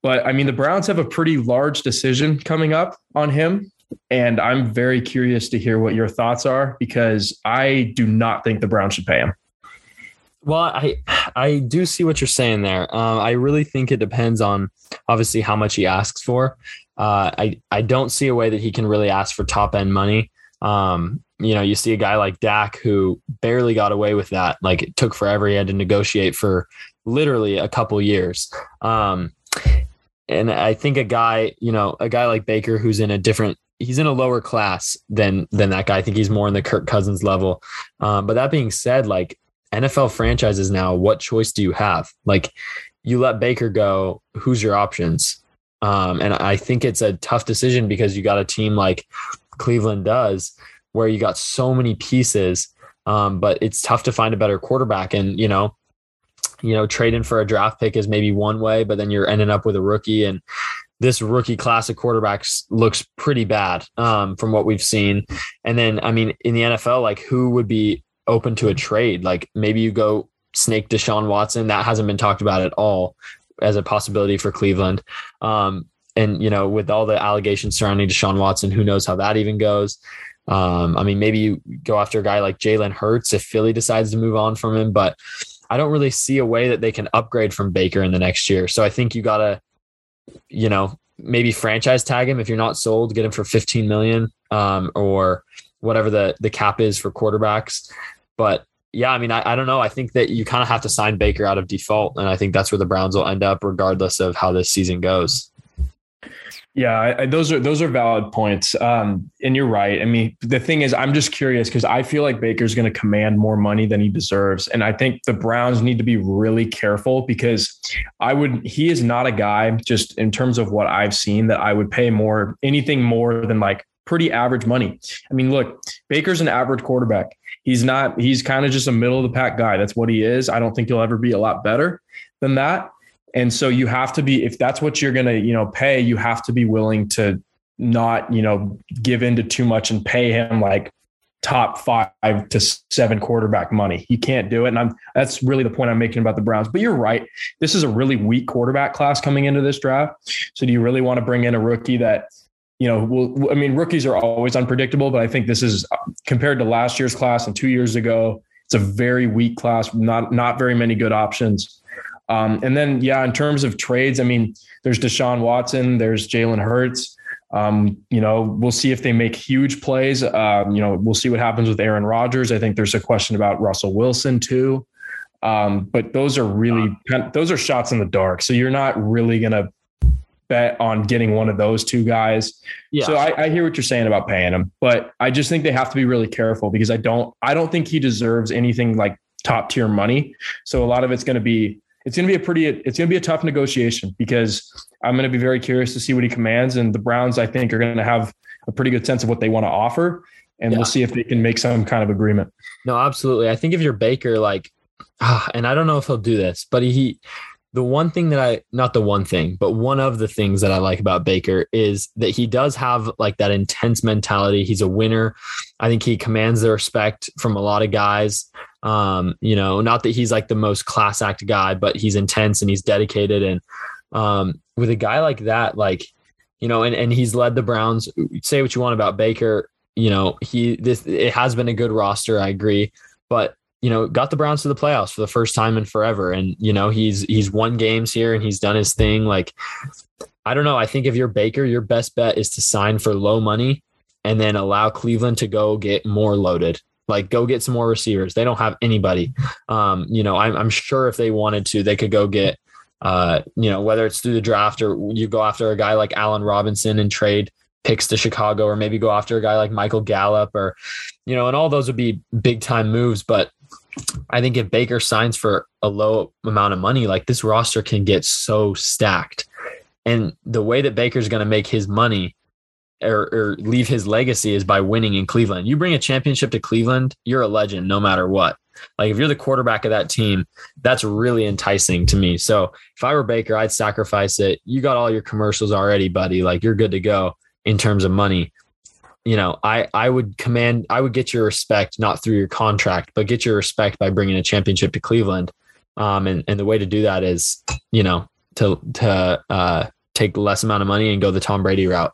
but I mean, the Browns have a pretty large decision coming up on him. And I'm very curious to hear what your thoughts are because I do not think the Browns should pay him. Well, I I do see what you're saying there. Um, I really think it depends on obviously how much he asks for. Uh, I I don't see a way that he can really ask for top end money. Um, you know, you see a guy like Dak who barely got away with that. Like it took forever. He had to negotiate for literally a couple years. Um, and I think a guy, you know, a guy like Baker who's in a different he's in a lower class than than that guy. I think he's more in the Kirk Cousins level. Um, but that being said, like NFL franchises now, what choice do you have? Like you let Baker go, who's your options? Um, and I think it's a tough decision because you got a team like Cleveland does, where you got so many pieces, um, but it's tough to find a better quarterback. And you know, you know, trading for a draft pick is maybe one way, but then you're ending up with a rookie. And this rookie class of quarterbacks looks pretty bad um, from what we've seen. And then, I mean, in the NFL, like who would be open to a trade? Like maybe you go snake Deshaun Watson. That hasn't been talked about at all as a possibility for Cleveland. Um, and, you know, with all the allegations surrounding Deshaun Watson, who knows how that even goes. Um, I mean, maybe you go after a guy like Jalen Hurts if Philly decides to move on from him, but I don't really see a way that they can upgrade from Baker in the next year. So I think you got to, you know, maybe franchise tag him if you're not sold, get him for 15 million um, or whatever the the cap is for quarterbacks. But yeah, I mean, I, I don't know. I think that you kind of have to sign Baker out of default, and I think that's where the Browns will end up, regardless of how this season goes. Yeah, I, I, those are those are valid points, um, and you're right. I mean, the thing is, I'm just curious because I feel like Baker's going to command more money than he deserves, and I think the Browns need to be really careful because I would. He is not a guy, just in terms of what I've seen, that I would pay more anything more than like pretty average money. I mean, look, Baker's an average quarterback. He's not. He's kind of just a middle of the pack guy. That's what he is. I don't think he'll ever be a lot better than that. And so you have to be, if that's what you're going to, you know, pay, you have to be willing to not, you know, give into too much and pay him like top five to seven quarterback money. You can't do it. And I'm, that's really the point I'm making about the Browns. But you're right. This is a really weak quarterback class coming into this draft. So do you really want to bring in a rookie that, you know, will, I mean, rookies are always unpredictable, but I think this is compared to last year's class and two years ago, it's a very weak class, not, not very many good options. Um, and then, yeah, in terms of trades, I mean, there's Deshaun Watson, there's Jalen Hurts. Um, you know, we'll see if they make huge plays. Um, you know, we'll see what happens with Aaron Rodgers. I think there's a question about Russell Wilson too. Um, but those are really those are shots in the dark. So you're not really gonna bet on getting one of those two guys. Yeah. So I, I hear what you're saying about paying him, but I just think they have to be really careful because I don't I don't think he deserves anything like top tier money. So a lot of it's going to be it's going to be a pretty it's going to be a tough negotiation because I'm going to be very curious to see what he commands and the Browns I think are going to have a pretty good sense of what they want to offer and yeah. we'll see if they can make some kind of agreement. No, absolutely. I think if you're Baker like ah, and I don't know if he'll do this, but he the one thing that I not the one thing, but one of the things that I like about Baker is that he does have like that intense mentality. He's a winner. I think he commands the respect from a lot of guys. Um, you know, not that he's like the most class act guy, but he's intense and he's dedicated. And um, with a guy like that, like, you know, and, and he's led the Browns. Say what you want about Baker. You know, he this it has been a good roster, I agree. But you know, got the Browns to the playoffs for the first time in forever. And, you know, he's he's won games here and he's done his thing. Like, I don't know. I think if you're Baker, your best bet is to sign for low money and then allow Cleveland to go get more loaded. Like, go get some more receivers. They don't have anybody. Um, you know, I'm, I'm sure if they wanted to, they could go get uh, you know, whether it's through the draft or you go after a guy like Allen Robinson and trade picks to Chicago, or maybe go after a guy like Michael Gallup, or, you know, and all those would be big time moves. But I think if Baker signs for a low amount of money, like this roster can get so stacked. And the way that Baker's going to make his money or, or, leave his legacy is by winning in Cleveland. You bring a championship to Cleveland, you're a legend no matter what. Like if you're the quarterback of that team, that's really enticing to me. So if I were Baker, I'd sacrifice it. You got all your commercials already, buddy. Like you're good to go in terms of money you know, I I would command I would get your respect not through your contract, but get your respect by bringing a championship to Cleveland. Um, and and the way to do that is, you know, to to uh, take less amount of money and go the Tom Brady route.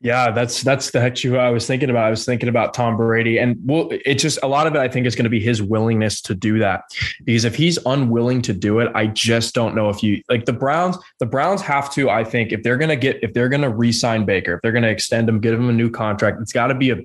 Yeah, that's that's the heck you I was thinking about. I was thinking about Tom Brady, and well, it's just a lot of it. I think is going to be his willingness to do that. Because if he's unwilling to do it, I just don't know if you like the Browns. The Browns have to. I think if they're going to get if they're going to re-sign Baker, if they're going to extend him, give him a new contract, it's got to be a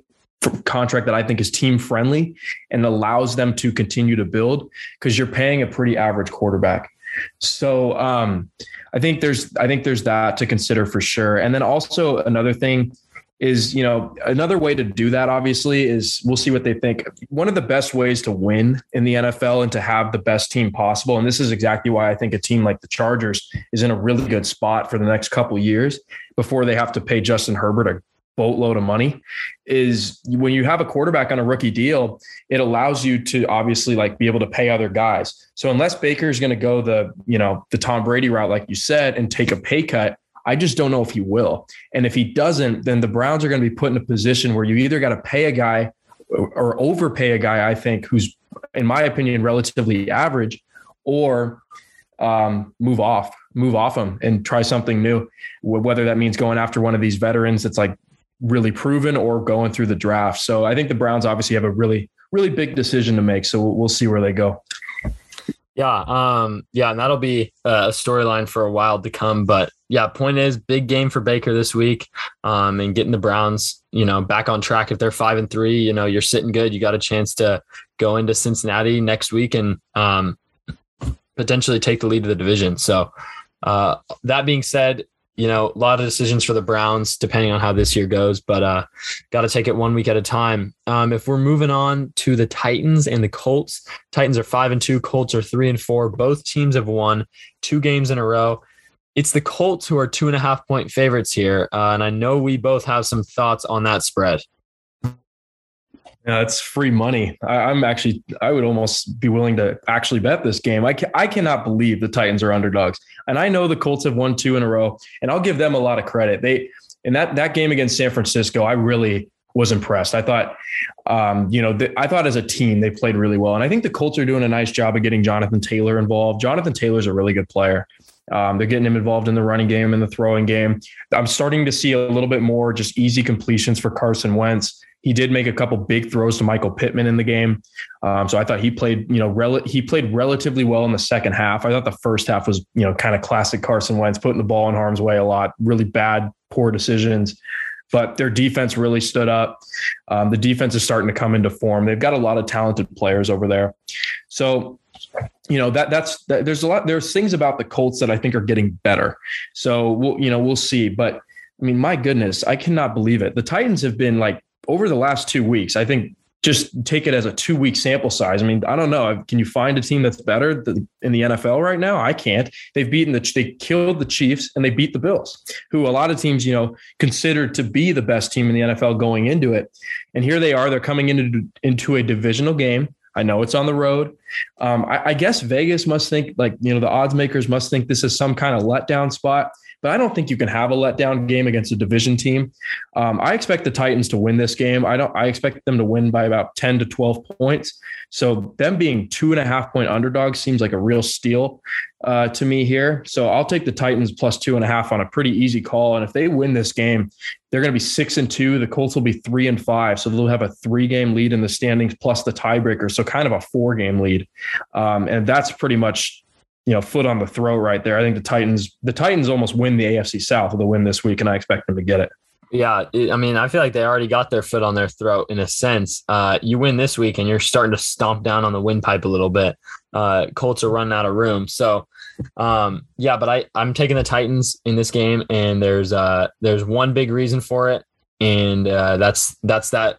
contract that I think is team friendly and allows them to continue to build because you're paying a pretty average quarterback. So um, I think there's I think there's that to consider for sure. And then also another thing is you know another way to do that obviously is we'll see what they think one of the best ways to win in the NFL and to have the best team possible and this is exactly why I think a team like the Chargers is in a really good spot for the next couple years before they have to pay Justin Herbert a boatload of money is when you have a quarterback on a rookie deal, it allows you to obviously like be able to pay other guys. So unless Baker is going to go the, you know, the Tom Brady route, like you said, and take a pay cut, I just don't know if he will. And if he doesn't, then the Browns are going to be put in a position where you either got to pay a guy or overpay a guy, I think, who's, in my opinion, relatively average, or um, move off, move off him and try something new. Whether that means going after one of these veterans that's like really proven or going through the draft. So I think the Browns obviously have a really, really big decision to make. So we'll see where they go. Yeah. Um, yeah. And that'll be a storyline for a while to come. But yeah, point is big game for Baker this week. Um, and getting the Browns, you know, back on track. If they're five and three, you know, you're sitting good. You got a chance to go into Cincinnati next week and, um, potentially take the lead of the division. So, uh, that being said, you know, a lot of decisions for the Browns depending on how this year goes, but uh, got to take it one week at a time. Um, if we're moving on to the Titans and the Colts, Titans are five and two, Colts are three and four. Both teams have won two games in a row. It's the Colts who are two and a half point favorites here, uh, and I know we both have some thoughts on that spread. Yeah, it's free money. I, am actually, I would almost be willing to actually bet this game. I, I cannot believe the Titans are underdogs. And I know the Colts have won two in a row, and I'll give them a lot of credit. They, in that, that game against San Francisco, I really was impressed. I thought, um, you know, the, I thought as a team they played really well, and I think the Colts are doing a nice job of getting Jonathan Taylor involved. Jonathan Taylor's a really good player. Um, they're getting him involved in the running game and the throwing game. I'm starting to see a little bit more just easy completions for Carson Wentz. He did make a couple big throws to Michael Pittman in the game, um, so I thought he played, you know, rel- he played relatively well in the second half. I thought the first half was, you know, kind of classic Carson Wentz, putting the ball in harm's way a lot, really bad, poor decisions. But their defense really stood up. Um, the defense is starting to come into form. They've got a lot of talented players over there. So you know that that's that, there's a lot there's things about the Colts that I think are getting better. So we'll you know we'll see. But I mean, my goodness, I cannot believe it. The Titans have been like over the last two weeks. I think just take it as a two week sample size. I mean, I don't know. Can you find a team that's better in the NFL right now? I can't. They've beaten the, they killed the Chiefs and they beat the Bills, who a lot of teams, you know, considered to be the best team in the NFL going into it. And here they are. They're coming into, into a divisional game I know it's on the road. Um, I, I guess Vegas must think like you know the odds makers must think this is some kind of letdown spot but I don't think you can have a letdown game against a division team. Um, I expect the Titans to win this game. I don't. I expect them to win by about ten to twelve points. So them being two and a half point underdogs seems like a real steal uh, to me here. So I'll take the Titans plus two and a half on a pretty easy call. And if they win this game, they're going to be six and two. The Colts will be three and five. So they'll have a three game lead in the standings plus the tiebreaker. So kind of a four game lead. Um, and that's pretty much you know, foot on the throat right there. I think the Titans, the Titans almost win the AFC South with a win this week, and I expect them to get it. Yeah, I mean, I feel like they already got their foot on their throat in a sense. Uh, you win this week, and you're starting to stomp down on the windpipe a little bit. Uh, Colts are running out of room, so um, yeah. But I, I'm taking the Titans in this game, and there's uh, there's one big reason for it, and uh, that's that's that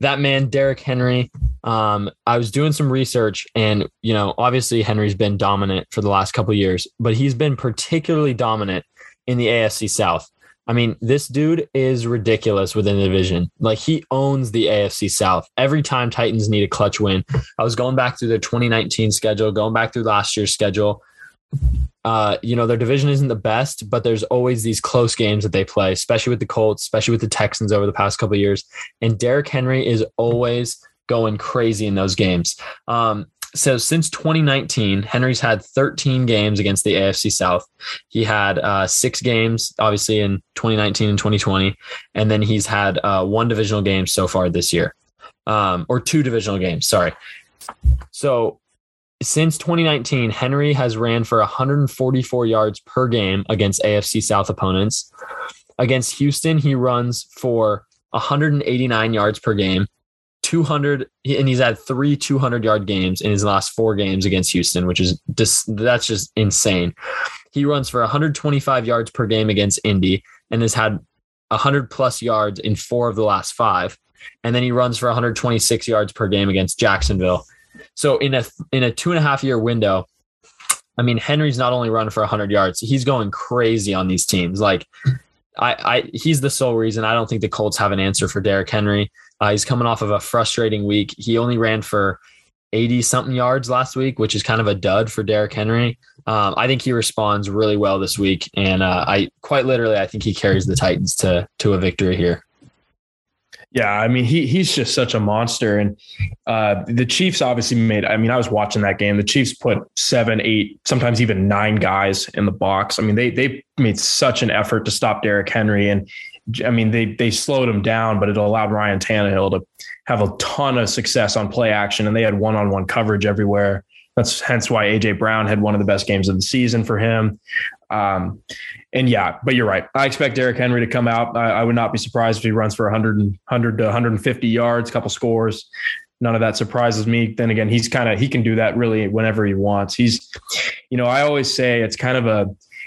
that man Derrick Henry. Um, I was doing some research, and you know, obviously Henry's been dominant for the last couple years, but he's been particularly dominant in the AFC South. I mean, this dude is ridiculous within the division. Like he owns the AFC South. Every time Titans need a clutch win, I was going back through their 2019 schedule, going back through last year's schedule uh, you know, their division isn't the best, but there's always these close games that they play, especially with the Colts, especially with the Texans over the past couple years. And Derrick Henry is always going crazy in those games. Um, so since 2019, Henry's had 13 games against the AFC South. He had uh, six games, obviously in 2019 and 2020, and then he's had uh, one divisional game so far this year, um, or two divisional games. Sorry. So since 2019, Henry has ran for 144 yards per game against AFC South opponents. Against Houston, he runs for 189 yards per game, 200, and he's had three 200 yard games in his last four games against Houston, which is just that's just insane. He runs for 125 yards per game against Indy and has had 100 plus yards in four of the last five. And then he runs for 126 yards per game against Jacksonville so in a in a two and a half year window, I mean Henry's not only running for 100 yards, he's going crazy on these teams. Like I, I he's the sole reason I don't think the Colts have an answer for Derrick Henry. Uh, he's coming off of a frustrating week. He only ran for 80 something yards last week, which is kind of a dud for Derrick Henry. Um, I think he responds really well this week, and uh, I quite literally I think he carries the Titans to to a victory here. Yeah, I mean he he's just such a monster, and uh, the Chiefs obviously made. I mean, I was watching that game. The Chiefs put seven, eight, sometimes even nine guys in the box. I mean, they they made such an effort to stop Derrick Henry, and I mean they they slowed him down, but it allowed Ryan Tannehill to have a ton of success on play action, and they had one on one coverage everywhere. That's hence why AJ Brown had one of the best games of the season for him. Um, and yeah, but you're right. I expect Derrick Henry to come out. I, I, would not be surprised if he runs for 100, 100 to 150 yards, a couple scores. None of that surprises me. Then again, he's kind of he can do that really whenever he wants. He's, you know, I always say it's kind of a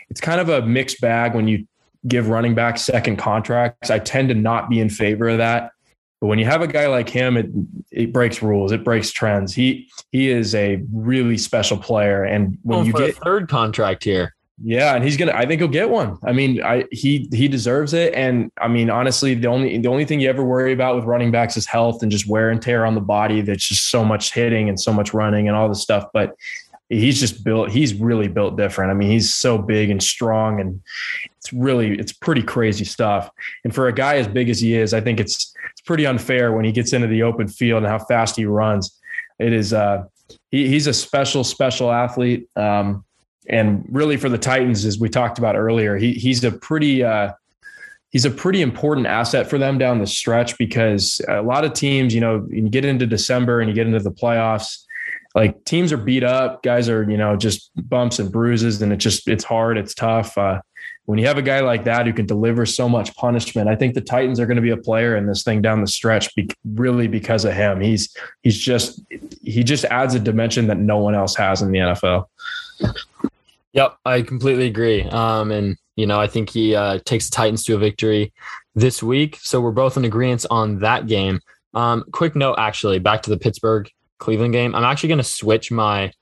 it's kind of a mixed bag when you give running back second contracts. I tend to not be in favor of that. But when you have a guy like him, it it breaks rules, it breaks trends. He he is a really special player, and when oh, you get third contract here, yeah, and he's gonna. I think he'll get one. I mean, I he he deserves it. And I mean, honestly, the only the only thing you ever worry about with running backs is health and just wear and tear on the body. That's just so much hitting and so much running and all this stuff. But he's just built. He's really built different. I mean, he's so big and strong, and it's really it's pretty crazy stuff. And for a guy as big as he is, I think it's it's pretty unfair when he gets into the open field and how fast he runs. It is. uh he, he's a special special athlete. Um, and really for the Titans, as we talked about earlier, he he's a pretty uh, he's a pretty important asset for them down the stretch because a lot of teams, you know, you get into December and you get into the playoffs, like teams are beat up, guys are you know just bumps and bruises, and it's just it's hard, it's tough. Uh, when you have a guy like that who can deliver so much punishment, I think the Titans are going to be a player in this thing down the stretch, be, really because of him. He's he's just he just adds a dimension that no one else has in the NFL. Yep, I completely agree. Um, and you know, I think he uh, takes the Titans to a victory this week. So we're both in agreement on that game. Um, quick note, actually, back to the Pittsburgh Cleveland game. I'm actually going to switch my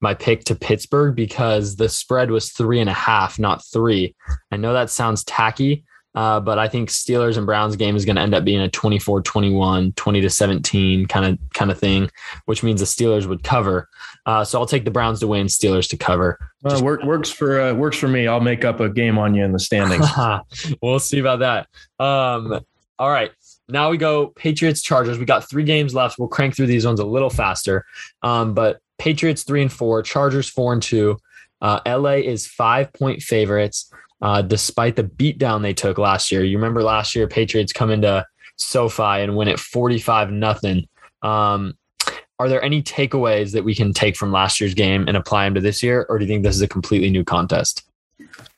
my pick to Pittsburgh because the spread was three and a half, not three. I know that sounds tacky, Uh, but I think Steelers and Browns game is going to end up being a 24 21, 20 to 17 kind of kind of thing, which means the Steelers would cover. Uh, so I'll take the Browns to win, Steelers to cover. Uh, work, works for uh, works for me. I'll make up a game on you in the standings. we'll see about that. Um, all right. Now we go Patriots Chargers. We got three games left. We'll crank through these ones a little faster. Um, but Patriots three and four, Chargers four and two. Uh, LA is five point favorites uh, despite the beatdown they took last year. You remember last year, Patriots come into SoFi and win it 45 nothing. Um, are there any takeaways that we can take from last year's game and apply them to this year, or do you think this is a completely new contest?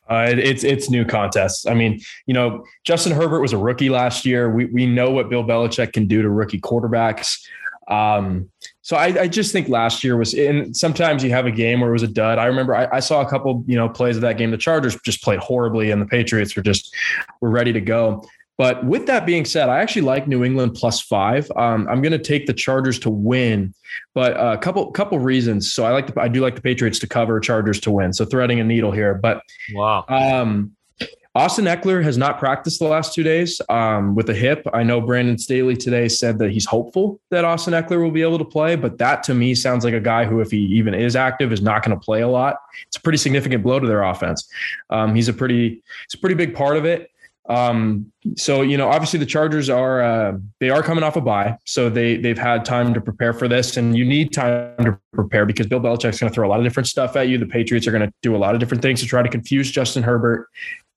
Uh, it's it's new contests. I mean, you know, Justin Herbert was a rookie last year. We we know what Bill Belichick can do to rookie quarterbacks. Um, so I, I, just think last year was, and sometimes you have a game where it was a dud. I remember I, I, saw a couple, you know, plays of that game. The Chargers just played horribly, and the Patriots were just were ready to go. But with that being said, I actually like New England plus five. Um, I'm going to take the Chargers to win, but a couple couple reasons. So I like the, I do like the Patriots to cover, Chargers to win. So threading a needle here, but wow. Um, Austin Ekeler has not practiced the last two days um, with a hip. I know Brandon Staley today said that he's hopeful that Austin Ekeler will be able to play, but that to me sounds like a guy who, if he even is active, is not going to play a lot. It's a pretty significant blow to their offense. Um, he's a pretty, it's a pretty big part of it. Um, so you know, obviously the Chargers are uh, they are coming off a bye, so they they've had time to prepare for this, and you need time to prepare because Bill Belichick's going to throw a lot of different stuff at you. The Patriots are going to do a lot of different things to try to confuse Justin Herbert.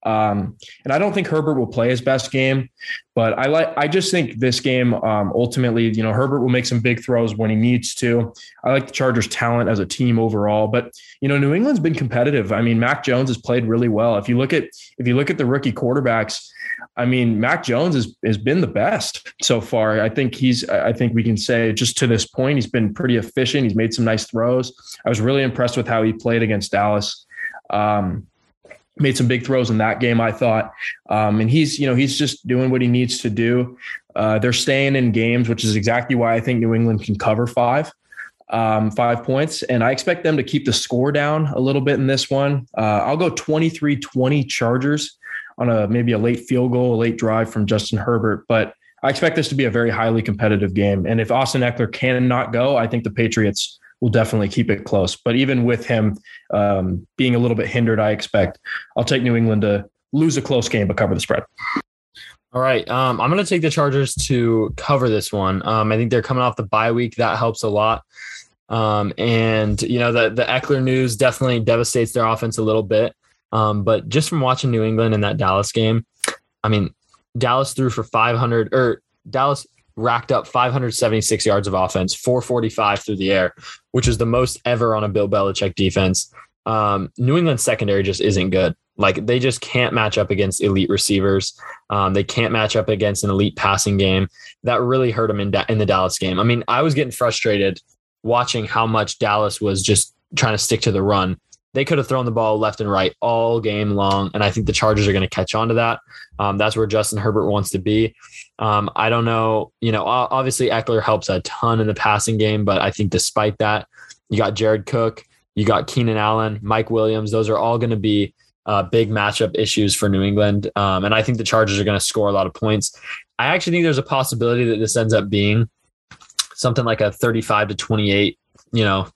Um, and I don't think Herbert will play his best game, but I like. I just think this game um, ultimately, you know, Herbert will make some big throws when he needs to. I like the Chargers' talent as a team overall, but you know, New England's been competitive. I mean, Mac Jones has played really well. If you look at if you look at the rookie quarterbacks, I mean, Mac Jones has has been the best so far. I think he's. I think we can say just to this point, he's been pretty efficient. He's made some nice throws. I was really impressed with how he played against Dallas. Um, made some big throws in that game, I thought. Um, and he's, you know, he's just doing what he needs to do. Uh, they're staying in games, which is exactly why I think New England can cover five, um, five points. And I expect them to keep the score down a little bit in this one. Uh, I'll go 23 20 Chargers on a maybe a late field goal, a late drive from Justin Herbert. But I expect this to be a very highly competitive game. And if Austin Ekeler cannot go, I think the Patriots will definitely keep it close. But even with him um, being a little bit hindered, I expect I'll take New England to lose a close game but cover the spread. All right. Um, I'm going to take the Chargers to cover this one. Um, I think they're coming off the bye week. That helps a lot. Um, and, you know, the, the Ekeler news definitely devastates their offense a little bit. Um, but just from watching New England in that Dallas game, I mean, Dallas threw for 500 or Dallas racked up 576 yards of offense, 445 through the air, which is the most ever on a Bill Belichick defense. Um, New England secondary just isn't good. Like they just can't match up against elite receivers. Um, they can't match up against an elite passing game. That really hurt them in, da- in the Dallas game. I mean, I was getting frustrated watching how much Dallas was just trying to stick to the run they could have thrown the ball left and right all game long. And I think the Chargers are going to catch on to that. Um, that's where Justin Herbert wants to be. Um, I don't know. You know, obviously Ekeler helps a ton in the passing game, but I think despite that, you got Jared Cook, you got Keenan Allen, Mike Williams. Those are all going to be uh, big matchup issues for New England. Um, and I think the Chargers are going to score a lot of points. I actually think there's a possibility that this ends up being something like a 35 to 28, you know,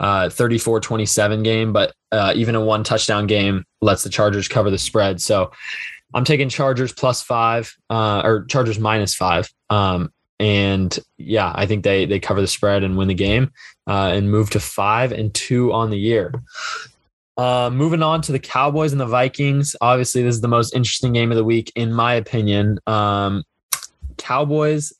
uh, 34 27 game, but uh, even a one touchdown game lets the Chargers cover the spread. So I'm taking Chargers plus five uh, or Chargers minus five. Um, and yeah, I think they they cover the spread and win the game uh, and move to five and two on the year. Uh, moving on to the Cowboys and the Vikings. Obviously, this is the most interesting game of the week, in my opinion. Um, Cowboys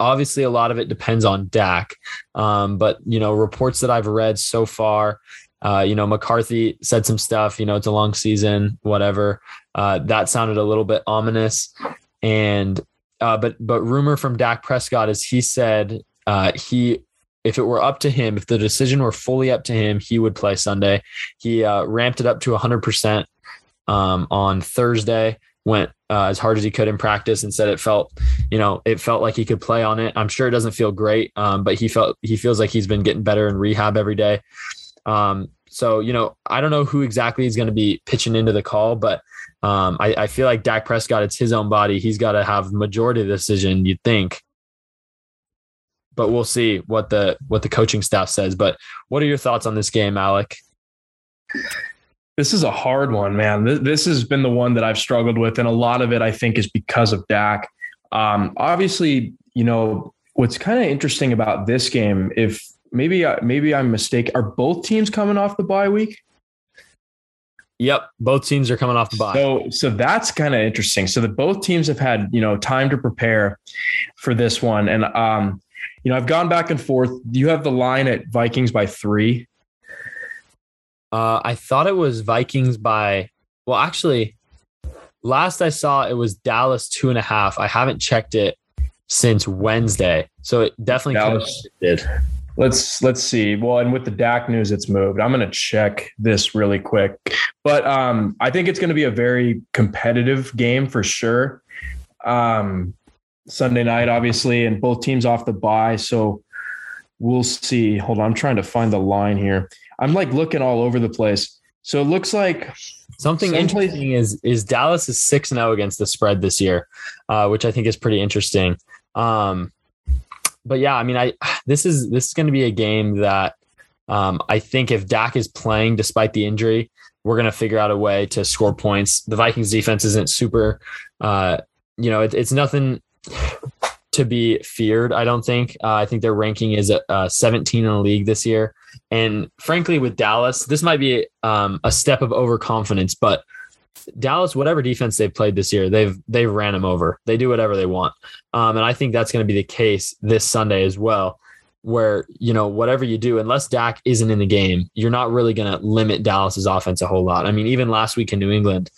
obviously a lot of it depends on Dak. Um, but you know, reports that I've read so far, uh, you know, McCarthy said some stuff. You know, it's a long season, whatever. Uh, that sounded a little bit ominous. And uh, but but rumor from Dak Prescott is he said uh, he if it were up to him, if the decision were fully up to him, he would play Sunday. He uh, ramped it up to 100% um, on Thursday went uh, as hard as he could in practice and said it felt, you know, it felt like he could play on it. I'm sure it doesn't feel great, um, but he felt he feels like he's been getting better in rehab every day. Um, so you know, I don't know who exactly is going to be pitching into the call, but um, I, I feel like Dak Prescott, it's his own body. He's got to have majority of the decision. You'd think, but we'll see what the what the coaching staff says. But what are your thoughts on this game, Alek? This is a hard one, man. This, has been the one that I've struggled with, and a lot of it I think is because of Dak. Um, obviously, you know what's kind of interesting about this game. If maybe maybe I'm mistaken, are both teams coming off the bye week? Yep, both teams are coming off the bye. So so that's kind of interesting. So that both teams have had you know time to prepare for this one, and um, you know I've gone back and forth. You have the line at Vikings by three. Uh, I thought it was Vikings by. Well, actually, last I saw it was Dallas two and a half. I haven't checked it since Wednesday, so it definitely Dallas did. Let's let's see. Well, and with the Dak news, it's moved. I'm going to check this really quick, but um, I think it's going to be a very competitive game for sure. Um, Sunday night, obviously, and both teams off the bye, so we'll see. Hold on, I'm trying to find the line here. I'm like looking all over the place. So it looks like something interesting is is Dallas is six and zero oh against the spread this year, uh, which I think is pretty interesting. Um, but yeah, I mean, I this is this is going to be a game that um, I think if Dak is playing despite the injury, we're going to figure out a way to score points. The Vikings defense isn't super, uh, you know, it, it's nothing to be feared. I don't think. Uh, I think their ranking is uh, 17 in the league this year. And frankly, with Dallas, this might be um, a step of overconfidence, but Dallas, whatever defense they've played this year, they've they've ran them over. They do whatever they want, um, and I think that's going to be the case this Sunday as well. Where you know whatever you do, unless Dak isn't in the game, you're not really going to limit Dallas's offense a whole lot. I mean, even last week in New England,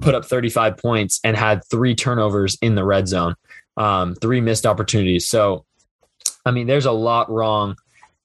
put up 35 points and had three turnovers in the red zone, um, three missed opportunities. So, I mean, there's a lot wrong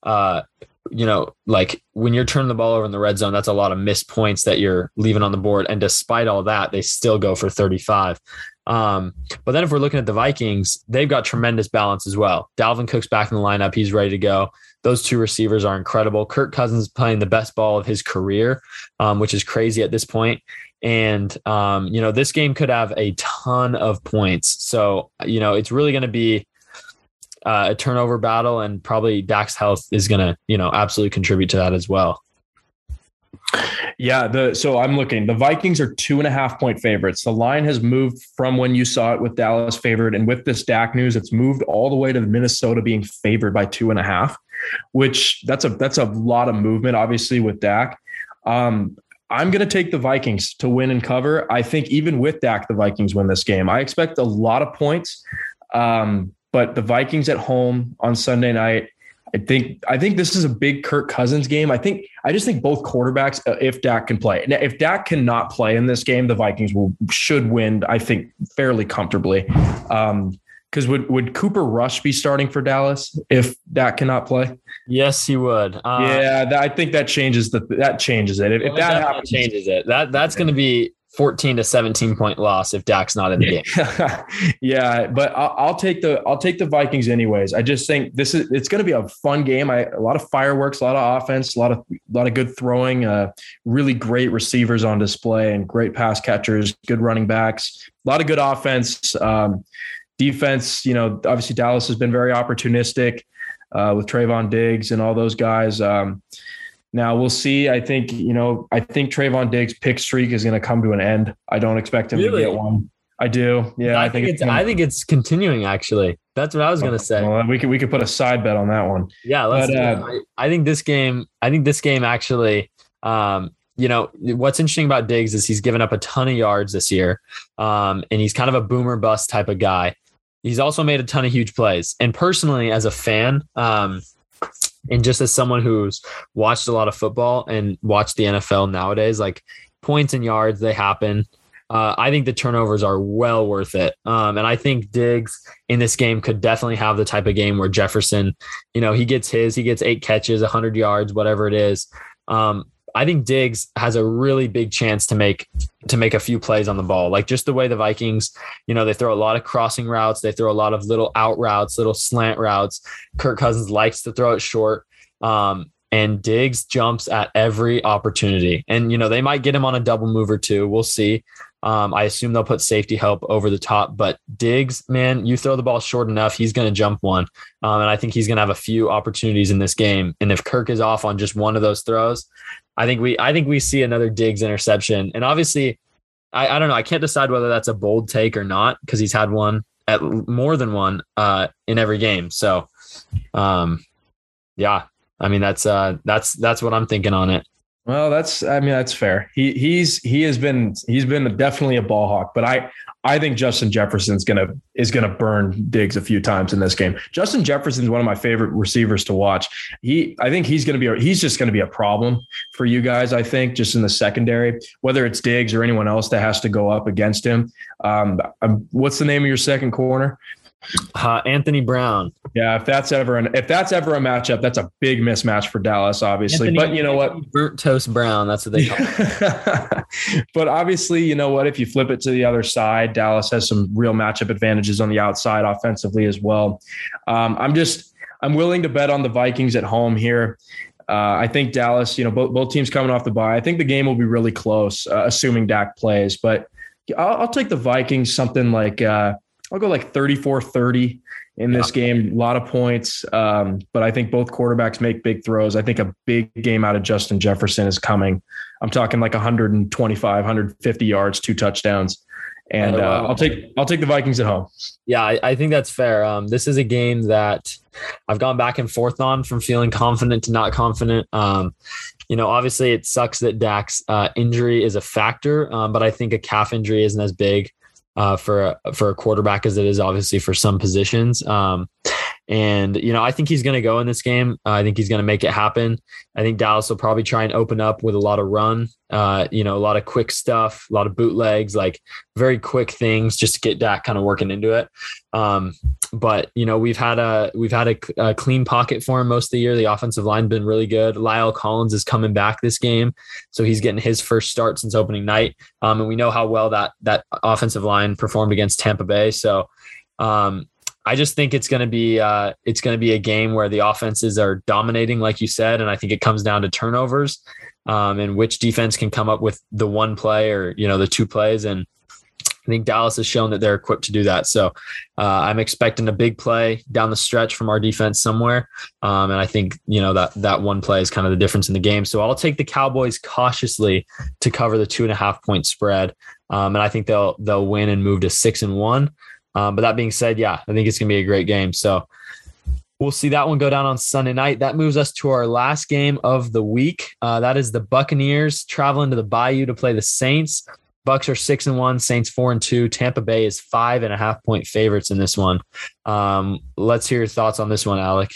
uh, you know, like when you're turning the ball over in the red zone, that's a lot of missed points that you're leaving on the board. And despite all that, they still go for 35. Um, but then if we're looking at the Vikings, they've got tremendous balance as well. Dalvin Cook's back in the lineup. He's ready to go. Those two receivers are incredible. Kirk Cousins playing the best ball of his career, um, which is crazy at this point. And, um, you know, this game could have a ton of points. So, you know, it's really going to be uh, a turnover battle, and probably Dak's health is going to, you know, absolutely contribute to that as well. Yeah, the so I'm looking. The Vikings are two and a half point favorites. The line has moved from when you saw it with Dallas favored, and with this Dak news, it's moved all the way to Minnesota being favored by two and a half, which that's a that's a lot of movement, obviously with Dak. Um, I'm going to take the Vikings to win and cover. I think even with Dak, the Vikings win this game. I expect a lot of points. Um, but the Vikings at home on Sunday night, I think I think this is a big Kirk Cousins game. I think I just think both quarterbacks, uh, if Dak can play, now, if Dak cannot play in this game, the Vikings will should win. I think fairly comfortably. Um, because would would Cooper Rush be starting for Dallas if Dak cannot play? Yes, he would. Uh, yeah, that, I think that changes the that changes it. If, if that happens, changes it. That that's going to be 14 to 17 point loss if Dak's not in the game. yeah, but I'll, I'll, take the I'll take the Vikings anyways. I just think this is it's going to be a fun game. I, a lot of fireworks, a lot of offense, a lot of a lot of good throwing, uh, really great receivers on display, and great pass catchers, good running backs, a lot of good offense. Um, defense, you know, obviously Dallas has been very opportunistic uh, with Trevon Diggs and all those guys. Um, now we'll see. I think you know. I think Trevon Diggs' pick streak is going to come to an end. I don't expect him really? to get one. I do. Yeah, I, I think, think, it's. I think it's continuing. Actually, that's what I was going to say. Well, we could we could put a side bet on that one. Yeah, let's. But, uh, I, I, think this game. I think this game actually. Um, you know what's interesting about Diggs is he's given up a ton of yards this year, um, and he's kind of a boomer bust type of guy. He's also made a ton of huge plays. And personally, as a fan, um, and just as someone who's watched a lot of football and watched the NFL nowadays, like points and yards, they happen. Uh, I think the turnovers are well worth it. Um, and I think Diggs in this game could definitely have the type of game where Jefferson, you know, he gets his, he gets eight catches, 100 yards, whatever it is. Um, I think Diggs has a really big chance to make to make a few plays on the ball. Like just the way the Vikings, you know, they throw a lot of crossing routes, they throw a lot of little out routes, little slant routes. Kirk Cousins likes to throw it short. Um, and Diggs jumps at every opportunity. And you know they might get him on a double move or two. We'll see. Um, I assume they'll put safety help over the top, but Diggs, man, you throw the ball short enough, he's going to jump one. Um, and I think he's going to have a few opportunities in this game. And if Kirk is off on just one of those throws, I think we, I think we see another Diggs interception. And obviously, I, I don't know. I can't decide whether that's a bold take or not because he's had one at more than one uh, in every game. So, um, yeah, I mean that's uh, that's that's what I'm thinking on it. Well, that's I mean that's fair. He he's he has been he's been definitely a ball hawk, but I I think Justin Jefferson's gonna is gonna burn Diggs a few times in this game. Justin Jefferson's one of my favorite receivers to watch. He I think he's gonna be he's just gonna be a problem for you guys. I think just in the secondary, whether it's Diggs or anyone else that has to go up against him. Um, um what's the name of your second corner? Uh, Anthony Brown. Yeah, if that's ever an if that's ever a matchup, that's a big mismatch for Dallas, obviously. Anthony, but you know what? Burnt toast Brown. That's what they call it. but obviously, you know what? If you flip it to the other side, Dallas has some real matchup advantages on the outside offensively as well. Um, I'm just I'm willing to bet on the Vikings at home here. Uh, I think Dallas, you know, both, both teams coming off the bye. I think the game will be really close, uh, assuming Dak plays. But I'll, I'll, take the Vikings something like uh, I'll go like 34 30 in this yeah. game. A lot of points. Um, but I think both quarterbacks make big throws. I think a big game out of Justin Jefferson is coming. I'm talking like 125, 150 yards, two touchdowns. And uh, I'll take I'll take the Vikings at home. Yeah, I, I think that's fair. Um, this is a game that I've gone back and forth on from feeling confident to not confident. Um, you know, obviously it sucks that Dak's uh, injury is a factor, um, but I think a calf injury isn't as big uh, for a, for a quarterback as it is obviously for some positions. Um, and, you know, I think he's going to go in this game. Uh, I think he's going to make it happen. I think Dallas will probably try and open up with a lot of run, uh, you know, a lot of quick stuff, a lot of bootlegs, like very quick things just to get Dak kind of working into it. Um, but you know, we've had a we've had a, a, clean pocket for him most of the year. The offensive line been really good. La'el Collins is coming back this game, so he's getting his first start since opening night. Um, and we know how well that that offensive line performed against Tampa Bay. So um, I just think it's going to be uh, it's going to be a game where the offenses are dominating, like you said, and I think it comes down to turnovers um, and which defense can come up with the one play or you know the two plays. And I think Dallas has shown that they're equipped to do that. So uh, I'm expecting a big play down the stretch from our defense somewhere, um, and I think you know that that one play is kind of the difference in the game. So I'll take the Cowboys cautiously to cover the two and a half point spread, um, and I think they'll they'll win and move to six and one. Um, but that being said, yeah, I think it's going to be a great game. So we'll see that one go down on Sunday night. That moves us to our last game of the week. Uh, that is the Buccaneers traveling to the Bayou to play the Saints. Bucs are six and one, Saints four and two. Tampa Bay is five and a half point favorites in this one. Um, let's hear your thoughts on this one, Alek.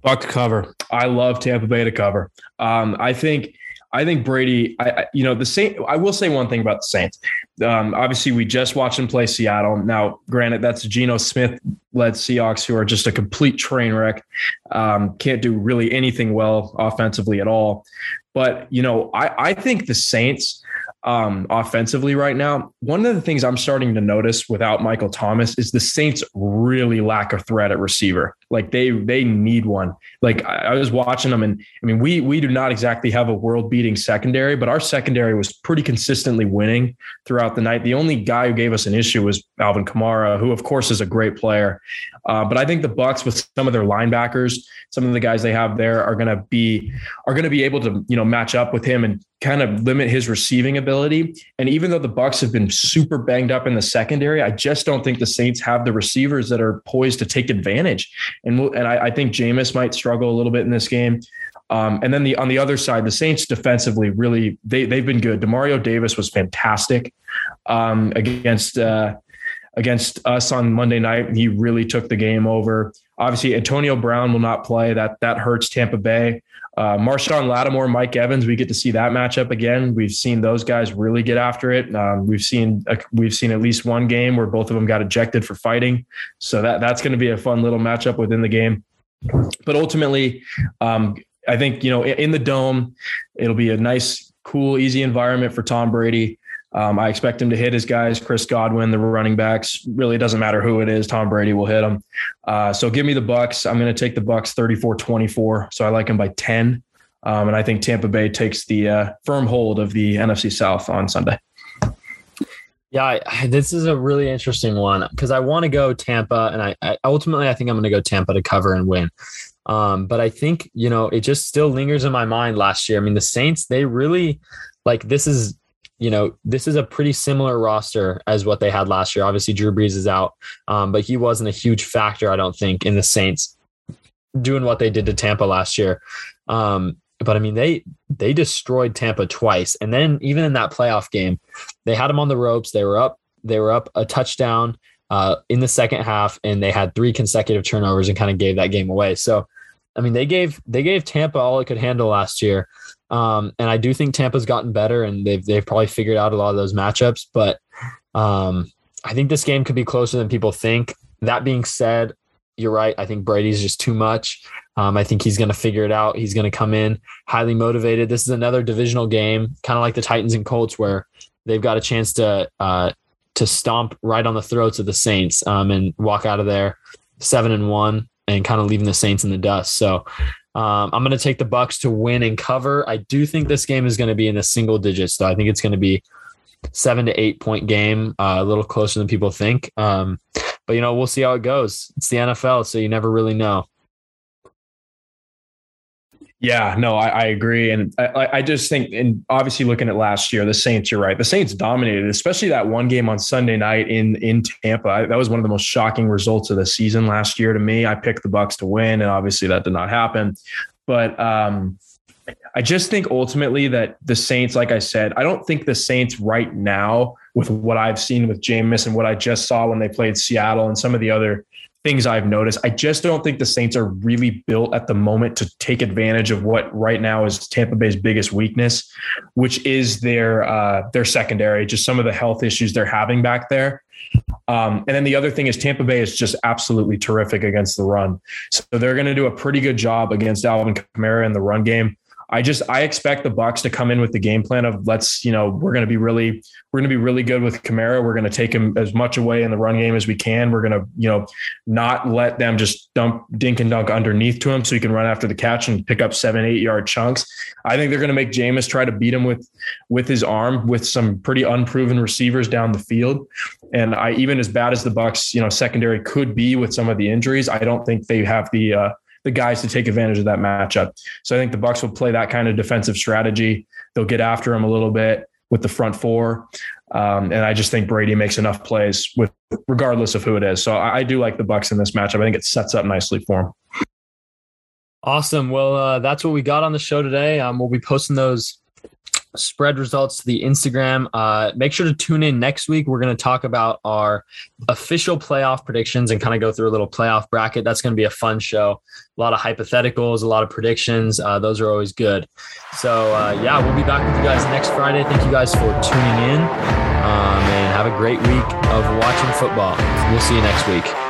Buck cover. I love Tampa Bay to cover. Um, I think I think Brady, I, I, you know, the Saint. I will say one thing about the Saints. Um, obviously, we just watched them play Seattle. Now, granted, that's Geno Smith led Seahawks who are just a complete train wreck. Um, can't do really anything well offensively at all. But you know, I, I think the Saints um, offensively right now. One of the things I'm starting to notice without Michael Thomas is the Saints really lack a threat at receiver. Like they they need one. Like I, I was watching them, and I mean we we do not exactly have a world beating secondary, but our secondary was pretty consistently winning throughout the night. The only guy who gave us an issue was Alvin Kamara, who of course is a great player. Uh, but I think the Bucs with some of their linebackers, some of the guys they have there are going to be are going to be able to you know match up with him and kind of limit his receiving ability. And even though the Bucs have been super banged up in the secondary, I just don't think the Saints have the receivers that are poised to take advantage. And we'll, and I, I think Jameis might struggle a little bit in this game. Um, and then the on the other side, the Saints defensively really they they've been good. Demario Davis was fantastic um, against uh, against us on Monday night. He really took the game over. Obviously, Antonio Brown will not play. That that hurts Tampa Bay. Uh, Marshon Lattimore, Mike Evans, we get to see that matchup again. We've seen those guys really get after it. Um, we've seen uh, we've seen at least one game where both of them got ejected for fighting, so that that's going to be a fun little matchup within the game. But ultimately, um, I think you know in the dome, it'll be a nice, cool, easy environment for Tom Brady. Um, I expect him to hit his guys, Chris Godwin, the running backs. Really doesn't matter who it is. Tom Brady will hit them. Uh, so give me the Bucs. I'm going to take the Bucs 34-24. So I like him by 10. Um, and I think Tampa Bay takes the uh, firm hold of the NFC South on Sunday. Yeah, I, this is a really interesting one because I want to go Tampa, and I, I, ultimately I think I'm going to go Tampa to cover and win. Um, but I think you know it just still lingers in my mind last year. I mean, the Saints they really like this is you know this is a pretty similar roster as what they had last year. Obviously, Drew Brees is out, um, but he wasn't a huge factor, I don't think, in the Saints doing what they did to Tampa last year. Um, but I mean, they they destroyed Tampa twice, and then even in that playoff game, they had them on the ropes. They were up. They were up a touchdown uh, in the second half, and they had three consecutive turnovers and kind of gave that game away. So, I mean, they gave they gave Tampa all it could handle last year, um, and I do think Tampa's gotten better, and they've they've probably figured out a lot of those matchups. But um, I think this game could be closer than people think. That being said, you're right. I think Brady's just too much. Um, I think he's going to figure it out. He's going to come in highly motivated. This is another divisional game, kind of like the Titans and Colts, where they've got a chance to uh, to stomp right on the throats of the Saints um, and walk out of there seven and one and kind of leaving the Saints in the dust. So um, I'm going to take the Bucs to win and cover. I do think this game is going to be in the single digits, though. I think it's going to be seven to eight point game, uh, a little closer than people think. Um, but you know, we'll see how it goes. It's the NFL, so you never really know. Yeah, no, I, I agree, and I, I, just think, and obviously looking at last year, the Saints, you're right, the Saints dominated, especially that one game on Sunday night in in Tampa. I, that was one of the most shocking results of the season last year to me. I picked the Bucs to win, and obviously that did not happen. But um, I just think ultimately that the Saints, like I said, I don't think the Saints right now, with what I've seen with Jameis and what I just saw when they played Seattle and some of the other things I've noticed. I just don't think the Saints are really built at the moment to take advantage of what right now is Tampa Bay's biggest weakness, which is their uh, their secondary, just some of the health issues they're having back there. Um, and then the other thing is Tampa Bay is just absolutely terrific against the run. So they're going to do a pretty good job against Alvin Kamara in the run game. I just I expect the Bucs to come in with the game plan of let's you know we're going to be really we're going to be really good with Kamara. We're going to take him as much away in the run game as we can. We're going to you know not let them just dump dink and dunk underneath to him so he can run after the catch and pick up seven eight yard chunks. I think they're going to make Jameis try to beat him with with his arm with some pretty unproven receivers down the field. And I even as bad as the Bucs you know secondary could be with some of the injuries, I don't think they have the uh, the guys to take advantage of that matchup. So I think the Bucs will play that kind of defensive strategy. They'll get after him a little bit with the front four. Um, and I just think Brady makes enough plays with regardless of who it is. So I, I do like the Bucs in this matchup. I think it sets up nicely for him. Awesome. Well, uh, that's what we got on the show today. Um, we'll be posting those spread results to the Instagram. Uh, make sure to tune in next week. We're going to talk about our official playoff predictions and kind of go through a little playoff bracket. That's going to be a fun show. A lot of hypotheticals, a lot of predictions. Uh, those are always good. So, uh, yeah, we'll be back with you guys next Friday. Thank you guys for tuning in um, and have a great week of watching football. We'll see you next week.